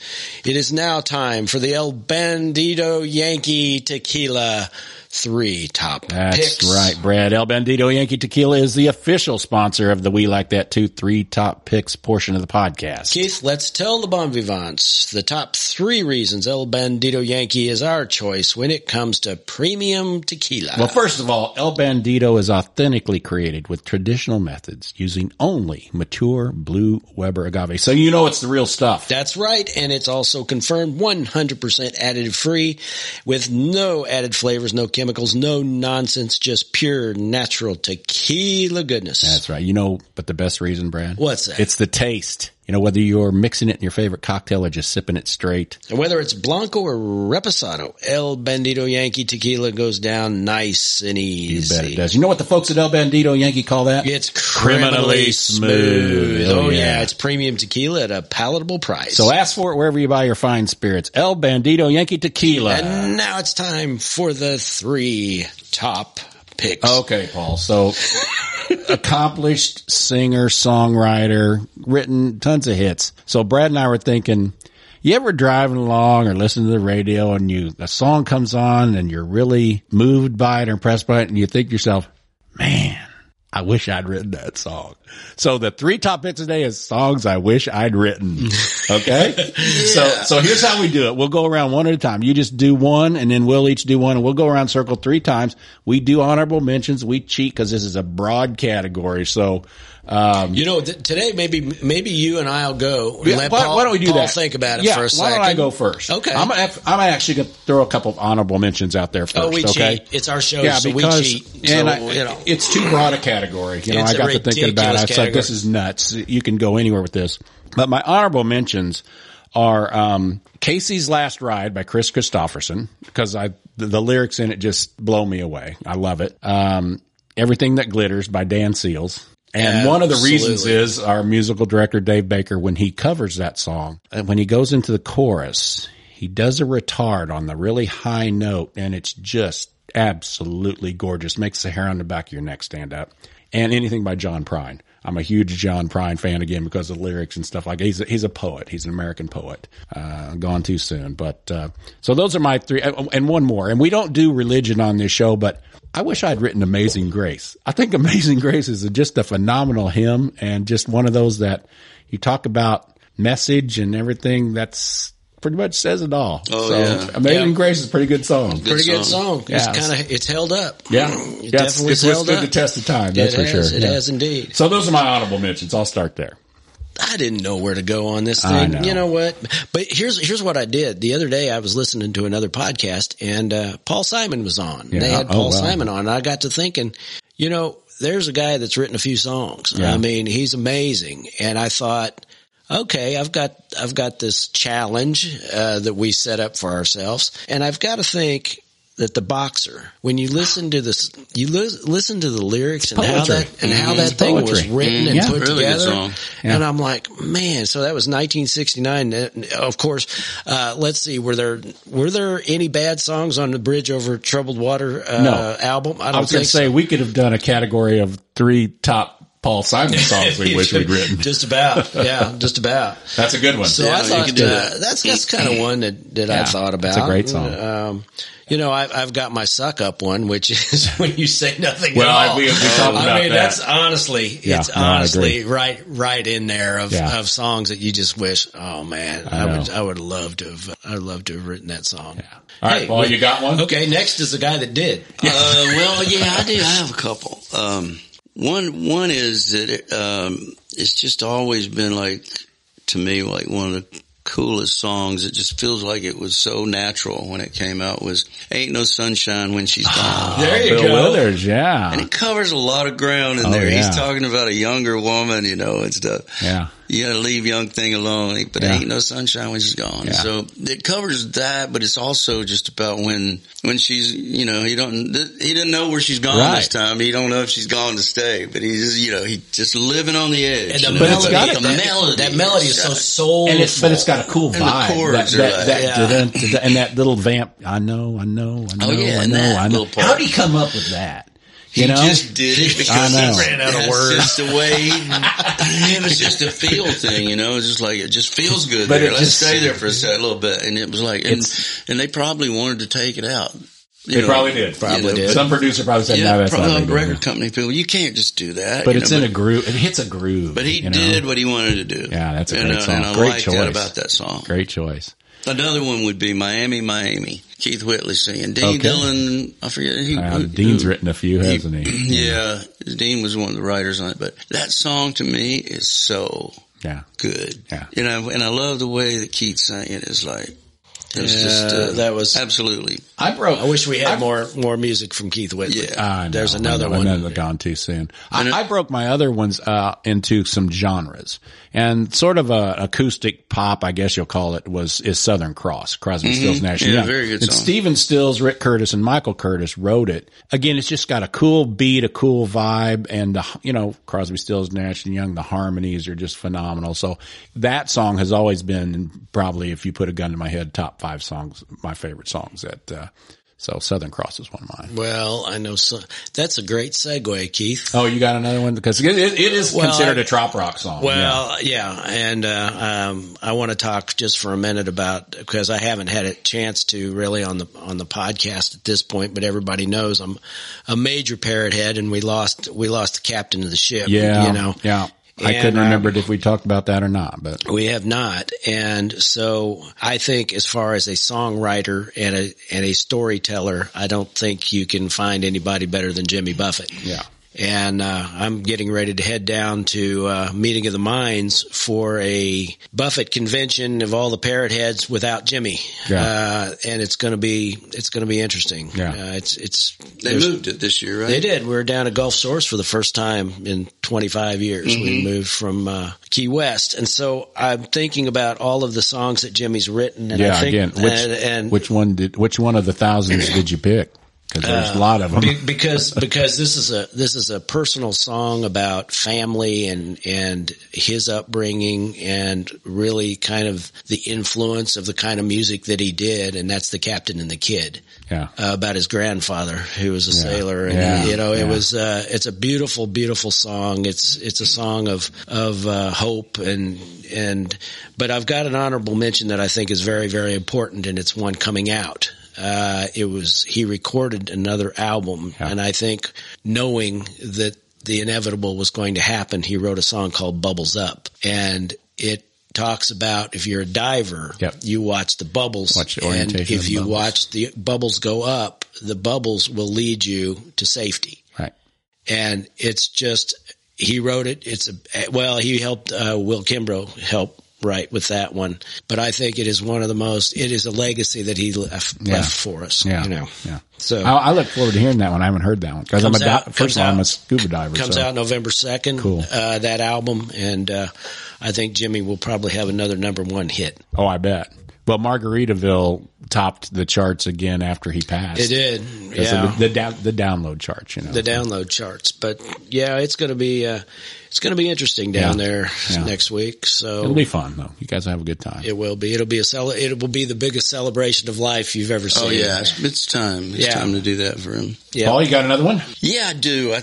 It is now time for the El Bandito Yankee Tequila three top That's picks. right, Brad. El Bandito Yankee Tequila is the official sponsor of the We Like That Too three top picks portion of the podcast. Keith, let's tell the bon vivants the top three reasons El Bandito Yankee is our choice when it comes to premium tequila. Well, first of all, El Bandito is authentically created with traditional methods using only mature blue Weber agave. So you know it's the real stuff. That's right, and it's also confirmed 100% additive free with no added flavors, no chemicals, no nonsense, just pure natural tequila goodness. That's right. You know, but the best reason, Brad? What's that? It's the taste. You know, whether you're mixing it in your favorite cocktail or just sipping it straight. And whether it's Blanco or Reposado, El Bandito Yankee tequila goes down nice and You easy. bet it does. You know what the folks at El Bandito Yankee call that? It's criminally, Criminally smooth. smooth. Oh, Oh, yeah. yeah. it's premium tequila at a palatable price. So ask for it wherever you buy your fine spirits. El Bandito Yankee Tequila. and now it's time for the three top picks. Okay, Paul. So accomplished singer, songwriter, written tons of hits. So Brad and I were thinking, you ever driving along or listen to the radio and you, a song comes on and you're really moved by it or impressed by it and you think yourself, man, I wish I'd written that song. So the three top hits today is songs I wish I'd written. Okay. So, so here's how we do it. We'll go around one at a time. You just do one and then we'll each do one and we'll go around circle three times. We do honorable mentions. We cheat because this is a broad category. So, um, You know, th- today maybe maybe you and I'll go. yeah, why, Paul, why don't we do Paul that? think about it yeah, for a why second. don't I go first? Okay. I'm, I'm actually going to throw a couple of honorable mentions out there first. Oh, we okay. cheat. It's our show, Yeah, so because we cheat. and so, I, you know. it's too broad a category. You know, It's I got to thinking about it. ridiculous It's like this is nuts. You can go anywhere with this. But my honorable mentions are um, Casey's Last Ride by Kris Kristofferson because I the, the lyrics in it just blow me away. I love it. Um, Everything That Glitters by Dan Seals. And one of the reasons is our musical director Dave Baker when he covers that song when he goes into the chorus, he does a retard on the really high note and it's just absolutely gorgeous. Makes the hair on the back of your neck stand up. And anything by John Prine. I'm a huge John Prine fan again because of the lyrics and stuff like he's a, he's a poet. He's an American poet. Uh, gone too soon. But, uh, so those are my three and one more. And we don't do religion on this show, but I wish I'd written Amazing Grace. I think Amazing Grace is just a phenomenal hymn and just one of those that you talk about message and everything that's pretty much says it all. Oh, so yeah. Amazing Yeah. Grace is a pretty good song. Pretty good song. song. It's kind of it's held up. Yeah. it Yeah, it's- definitely it's held withstood up. the test of time. That's it for has, sure. It Yeah. has indeed. So those are my honorable mentions. I'll start there. I didn't know where to go on this thing. know. You know what? But here's here's what I did. The other day I was listening to another podcast and uh, Paul Simon was on. Yeah. They had Oh, Paul wow. Simon on. And I got to thinking, you know, there's a guy that's written a few songs. Yeah. I mean, he's amazing. And I thought, okay, I've got I've got this challenge uh, that we set up for ourselves, and I've got to think that the boxer, when you listen to this, you lis- listen to the lyrics and how that and how Mhm. that It's thing was poetry. written and Yeah. put Really good together. song. Yeah. And I'm like, man, so that was 1969. Of course, uh, let's see, were there were there any bad songs on the Bridge Over Troubled Water uh, No. album? I don't I was going to say so. we could have done a category of three top Paul Simon songs we wish we'd written. just about, yeah, just about. That's a good one. So Yeah, I you thought do uh, that's that's kind of one that, that Yeah, I thought about. it's a great song. Um, you know, I've, I've got my suck up one, which is when you say nothing Well, at all. we- we talked I mean, that. that's honestly, Yeah, it's no, honestly right, right in there of, Yeah. of songs that you just wish. Oh man, I I, would. I would love to have, I would love to have written that song. All right, Paul, you got one? Okay, next is the guy that did. Uh, well, yeah, I do. I have a couple. Um, one, one is that it, um, it's just always been like, to me, like one of the coolest songs. It just feels like it was so natural when it came out was Ain't No Sunshine When She's Gone. Ah, there you Bill go. Withers, yeah. And it covers a lot of ground in Oh, there. yeah. He's talking about a younger woman, you know, and stuff. Yeah. You got to leave young thing alone. But Yeah. ain't no sunshine when she's gone. Yeah. So it covers that, but it's also just about when when she's you know he don't he didn't know where she's gone Right. this time. He don't know if she's gone to stay, but he's just you know he just living on the edge. And the you know? But it's melody, got the that, melody, that melody is so got- soulful. and it's but it's got a cool And the vibe. chords that, are that, like- that, Yeah. da-dun, da-dun, and that little vamp. I know, I know, I oh, know, Oh, yeah, I know, that I know. How do you come up with that? He You know, just did it because I know. he Ran out of that's words. just the way he, it was just a feel thing, you know. It's just like it just feels good But there. Let's just- stay there for a, sec- a little bit, and it was like, and, and they probably wanted to take it out. You They know, probably did. Probably you know, did. Some producer probably said, yeah, "No, that's probably not really record company people. You can't just do that. But it's know, in a groove. It hits a groove. But he you know? did what he wanted to do. Yeah, that's a and, great uh, song. And I Great choice. that about that song. Great choice. Another one would be Miami, My Amy. Keith Whitley singing. Dean Okay. Dillon, I forget. He, Uh, who- Dean's who- written a few, hasn't he? Yeah, Dean was one of the writers on it, but that song to me is so Yeah. good. Yeah. You know, and I love the way that Keith sang it. It's like, it was Yeah, just, uh, that was- absolutely. I broke. I wish we had I- more more music from Keith Whitley. Yeah. I know, There's another I know, one. Another gone too soon. I, And I broke my other ones uh, into some genres, and sort of a acoustic pop, I guess you'll call it, was is Southern Cross, Crosby, Stills, Nash and Mm-hmm. Yeah, Young. very good And song. Stephen Stills, Rick Curtis, and Michael Curtis wrote it. Again, it's just got a cool beat, a cool vibe, and the, you know Crosby, Stills, Nash and Young. The harmonies are just phenomenal. So that song has always been probably, if you put a gun to my head, top five songs, my favorite songs. That uh, so Southern Cross is one of mine. Well, I know so, that's a great segue, Keith. Oh, you got another one because it, it is Well, considered I- a trop rock song. Well, yeah, and uh, um, I want to talk just for a minute about because I haven't had a chance to really on the on the podcast at this point, but everybody knows I'm a major parrot head, and we lost we lost the captain of the ship. yeah, yeah, you know, yeah. I And, couldn't uh, remember if we talked about that or not, but We have not. And so I think as far as a songwriter and a, and a storyteller, I don't think you can find anybody better than Jimmy Buffett. yeah, And, uh, I'm getting ready to head down to, uh, meeting of the minds for a Buffett convention of all the parrot heads without Jimmy. Yeah. Uh, and it's going to be, it's going to be interesting. Yeah. Uh, it's, it's, They moved it this year, right? they did. We were down at Gulf Shores for the first time in 25 years. Mm-hmm. We moved from uh, Key West, and so I'm thinking about all of the songs that Jimmy's written. And yeah. I think, again, which and, and which one did which one of the thousands did you pick? Because there's a lot of them. be- because because this is a this is a personal song about family and and his upbringing and really kind of the influence of the kind of music that he did, and that's the Captain and the Kid. Yeah. uh, about his grandfather who was a sailor and Yeah. you know it was uh it's a beautiful beautiful song it's it's a song of of uh hope and and but I've got an honorable mention that I think is very very important and it's one coming out uh it was he recorded another album Yeah. and I think knowing that the inevitable was going to happen he wrote a song called Bubbles Up and it talks about if you're a diver Yep. you watch the bubbles Watch the and if you bubbles. watch the bubbles go up, the bubbles will lead you to safety. Right. And it's just, he wrote it. It's a, well, he helped, uh, Will Kimbrough help write with that one, but I think it is one of the most, it is a legacy that he left, Yeah. left for us, Yeah. you know. Yeah. So I, I look forward to hearing that one. I haven't heard that one because I'm a di- out- first of all I'm a scuba diver. comes so. out November 2nd, Cool. uh, that album. And, uh, I think Jimmy will probably have another number one hit. Oh, I bet. Well, Margaritaville topped the charts again after he passed. It did, Yeah. The, the, down, the download charts, you know. the download charts. But yeah, it's going to be uh, it's going to be interesting down Yeah. there Yeah. next week. So It'll be fun though. You guys have a good time. it will be. It'll be a cele- It will be the biggest celebration of life you've ever seen. Oh yeah, it's, it's time. It's Yeah. time to do that for him. yeah. Paul, you got another one? Yeah, I do. I,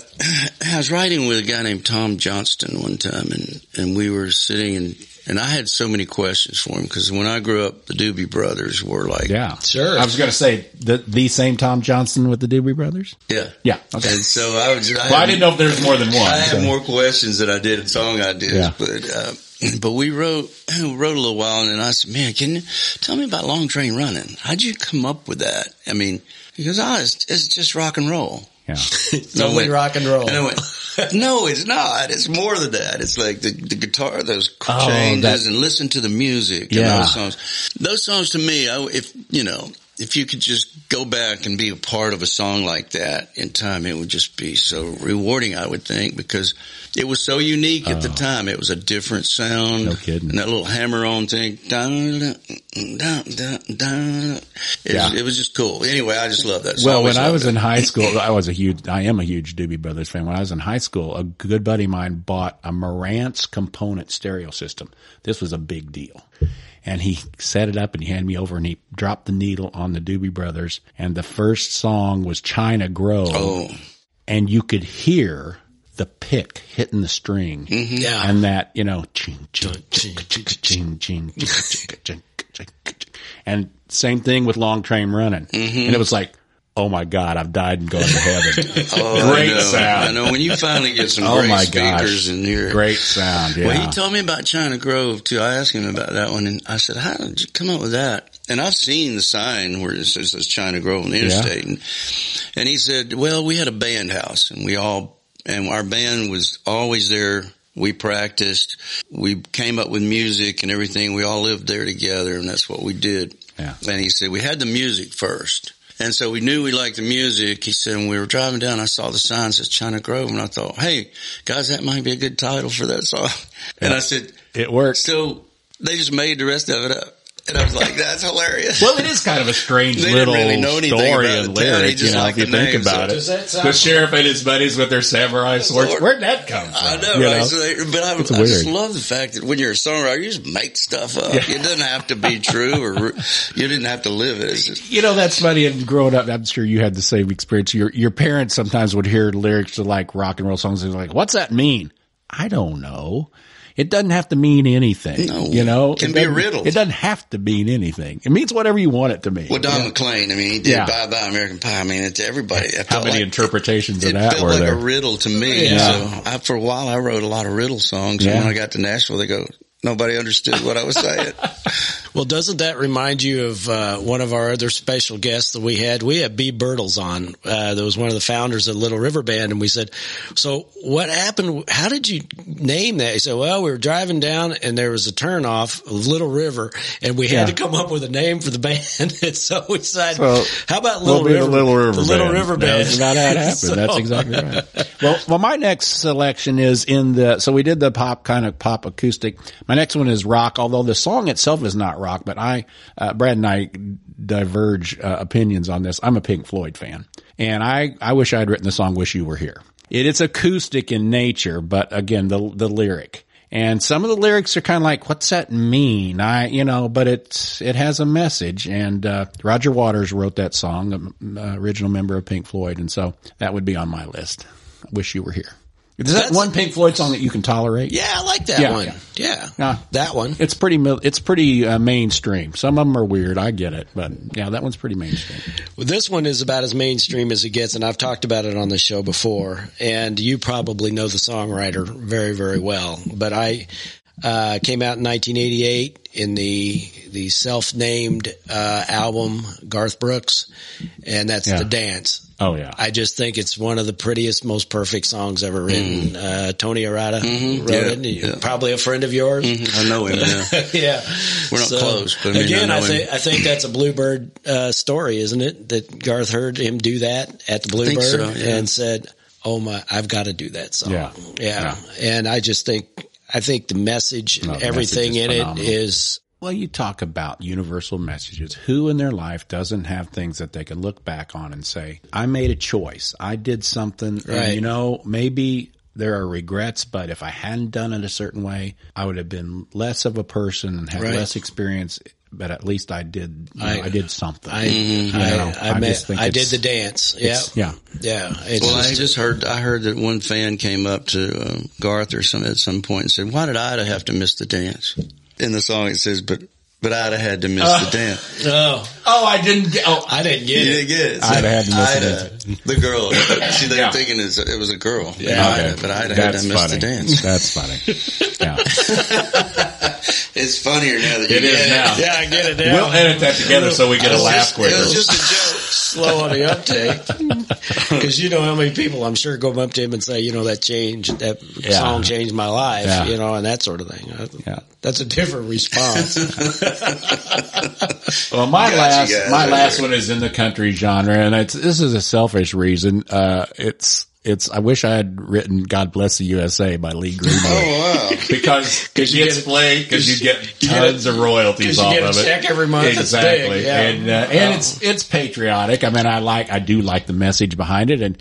I was riding with a guy named Tom Johnston one time, and and we were sitting and and I had so many questions for him because when I grew up, the Doobie Brothers were like, Yeah. Sure. I was going to say the the same Tom Johnston with the Doobie Brothers. yeah, Yeah. Okay. And so I was. I, Well, I didn't know if there was more than one. I so- had more questions than I did in song ideas, Yeah. but uh, but we wrote wrote a little while, and then I said, "Man, can you tell me about Long Train Running? How'd you come up with that? I mean, because goes, "Oh, it's, it's just rock and roll." Yeah. it's only went- rock and roll. And I went, no, it's not. It's more than that. It's like the, the guitar, those Oh, changes that- and listen to the music Yeah. and those songs. Those songs to me, I, if, you know, if you could just go back and be a part of a song like that in time, it would just be so rewarding, I would think, because it was so unique at the oh. time. It was a different sound. Oh. No kidding. And that little hammer on thing. It, Yeah. was, it was just cool. Anyway, I just love that song. Well, when I was it. in high school, I was a huge, I am a huge Doobie Brothers fan. When I was in high school, a good buddy of mine bought a Marantz component stereo system. This was a big deal. And he set it up and he handed me over and he dropped the needle on the Doobie Brothers. And the first song was China Grove. Oh, And you could hear the pick hitting the string. Mm-hmm. Yeah. And that, you know, ching, ching, ching, ching, ching, ching, ching, ching, ching, ching, ching. and same thing with long train running. Mm-hmm. And it was like, oh my God, I've died and gone to heaven. oh, Great I know. sound. I know. When you finally get some oh great my speakers gosh. and you're Great sound. Yeah. Well, he told me about China Grove too. I asked him about that one, and I said, "How did you come up with that?" And I've seen the sign where it says China Grove on the interstate, and, and he said, "Well, we had a band house, and we all, and our band was always there. We practiced, we came up with music and everything. We all lived there together, and that's what we did." Yeah. And he said, "We had the music first. And so we knew we liked the music. He said, when we were driving down, I saw the sign says China Grove and I thought, hey, guys, that might be a good title for that song. And I said, it worked. so they just made the rest of it up. And I was like, that's hilarious. Well, it is kind of a strange They didn't little really know anything story and the lyric, just you know, liked if you think name, so about does it. sound- The sheriff and his buddies with their samurai swords. Lord. Where'd that come from? I know, You right? So they, but I, I just love the fact that when you're a songwriter, you just make stuff up. It doesn't have to be true or you didn't have to live it. Just, You know, that's funny. And growing up, I'm sure you had the same experience. Your your parents sometimes would hear lyrics to like rock and roll songs and they're like, "What's that mean?" I don't know. It doesn't have to mean anything. No. you know, it Can It be a riddle. It doesn't have to mean anything. It means whatever you want it to mean. well, Don McLean, I mean, he did Yeah. Bye Bye American Pie. I mean, it's everybody. I How many like- interpretations of it that felt were like there? a riddle to me. Yeah. So I, for a while, I wrote a lot of riddle songs. Yeah. And when I got to Nashville, they go, nobody understood what I was saying. Well, doesn't that remind you of uh, one of our other special guests that we had? We had Beeb Birtles on. Uh, that was one of the founders of Little River Band, and we said, "So what happened? How did you name that?" He said, "Well, we were driving down, and there was a turnoff of Little River, and we had Yeah. to come up with a name for the band, and so we decided, So, how about We'll Little River? Little River the Little Band. River Band. That's about how it happened. So- That's exactly right. well, well, my next selection is in the. So we did the pop kind of pop acoustic. My next one is rock, although the song itself is not rock. But I, uh, Brad and I diverge uh, opinions on this. I'm a Pink Floyd fan, and I I wish I had written the song "Wish You Were Here." It is acoustic in nature, but again, the the lyric. And some of the lyrics are kind of like, what's that mean? I, you know, but it's, it has a message. And, uh, Roger Waters wrote that song, um, uh, original member of Pink Floyd. And so that would be on my list. Wish you were here. Is that one Pink Floyd song that you can tolerate? Yeah, I like that Yeah, one. yeah. Yeah, that one. It's pretty, mil- it's pretty uh, mainstream. Some of them are weird. I get it, but yeah, that one's pretty mainstream. Well, this one is about as mainstream as it gets, and I've talked about it on the show before. And you probably know the songwriter very, very well. But I uh, came out in 1988 in the the self-named uh, album Garth Brooks, and that's Yeah. the dance. Oh yeah. I just think it's one of the prettiest, most perfect songs ever written. Uh, Tony Arata wrote Mm-hmm. Yeah, it. yeah. Probably a friend of yours. I know him. Yeah. yeah, We're not close, but I mean, again, I I, think. I think that's a Bluebird uh, story, isn't it? That Garth heard him do that at the Bluebird so, yeah. and said, "Oh my, I've got to do that song." Yeah. yeah, and I just think I think the message and No, everything message in is it phenomenal. is Well, you talk about universal messages. Who in their life doesn't have things that they can look back on and say, I made a choice. I did something. Right. And you know, maybe there are regrets, but if I hadn't done it a certain way, I would have been less of a person and had Right. less experience. But at least I did, you know, I- I, did something. I You know, I, I, I just think I did the dance. Yeah, yeah. yeah. It's Well, I just- just heard, I heard that one fan came up to um, Garth or some at some point and said, why did I have to miss the dance? In the song it says, but, but I'd have had to miss the uh, dance. oh, Oh, I didn't get, oh, I didn't get You it. didn't get it. Ida had to miss the Ida, the girl. See, they Yeah. were thinking it's- it was a girl. Yeah. Ida, Okay. but Ida had to miss the dance. That's funny. Yeah. It's funnier now that you It is get now. Yeah, I get it now. We'll edit that together so we get a laugh just- quicker. It was just a joke. Slow on the uptake because you know how many people I'm sure go up to him and say, you know, that change, that Yeah. song changed my life, Yeah. you know, and that sort of thing. Yeah. That's a different response. Well, my Got last guys my last one is in the country genre, and it's this is a selfish reason. Uh, it's it's. I wish I had written "God Bless the USA" by Lee Greenwood Oh wow. because it you gets get- played because you get you get a- tons of royalties 'cause you off get a of it. check every month exactly, yeah. and uh, and it's it's patriotic. I mean, I like I do like the message behind it, and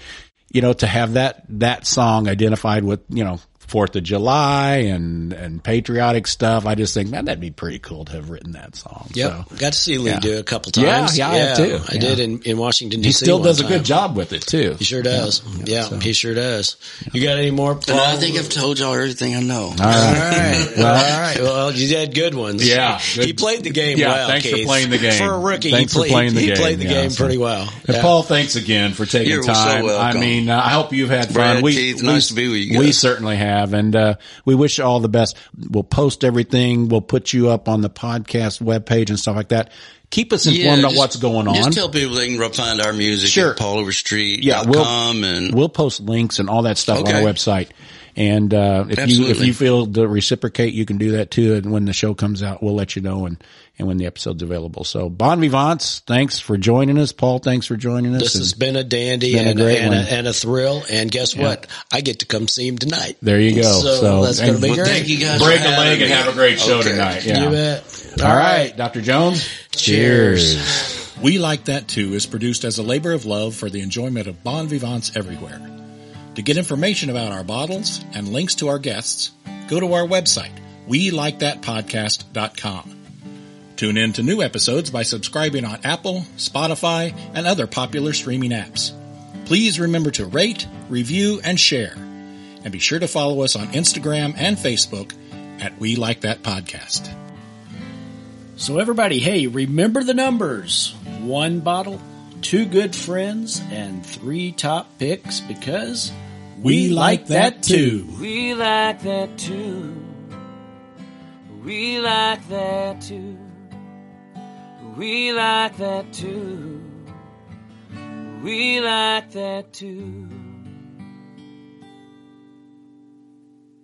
you know to have that that song identified with you know. Fourth of July and and patriotic stuff. I just think, man, that'd be pretty cool to have written that song. Yep. So. Got to see Lee Yeah. do it a couple Yeah, times. yeah, I have too. I Yeah. did in, in Washington He still does a time. good job with it too. He sure does. Yeah, he sure does. You got any more? Paul? I think I've told y'all everything I know. All All right. right. Well, all right. Well, you had good ones. Yeah, He played the game Yeah, well. thanks for playing the game. For a rookie, Thanks he, for play- playing the he game. played the Yeah, game so- pretty well. And Paul, thanks again for taking You're time. welcome. I mean, uh, I hope you've had fun. Brad, we, Keith, we- nice to be with you We certainly have, and uh, we wish you all the best. We'll post everything. We'll put you up on the podcast webpage and stuff like that. Keep us informed on just- what's going on. Just tell people they can find our music Sure. at pauloverstreet.com yeah, we'll and we'll post links and all that stuff on our website. And uh, if you if you feel to reciprocate, you can do that too. And when the show comes out, we'll let you know and and when the episode's available. So Bon Vivants, thanks for joining us. Paul, thanks for joining us. This And has been a dandy Been a and, great and, a, and a thrill. And guess what? I get to come see him tonight. there you go. So, So, that's going to and be well, great. thank you guys. break a leg and me. have a great show Okay. tonight. Yeah. You bet. All right, Dr. Jones. Cheers. We Like That Too is produced as a labor of love for the enjoyment of bon vivants everywhere. To get information about our bottles and links to our guests, go to our website, welikethatpodcast.com. Tune in to new episodes by subscribing on Apple, Spotify, and other popular streaming apps. Please remember to rate, review, and share. And be sure to follow us on Instagram and Facebook at We Like That Podcast. So everybody, hey, remember the numbers. One bottle, two good friends, and three top picks because We like that too. We like that too. We like that too. We like that too. We like that too.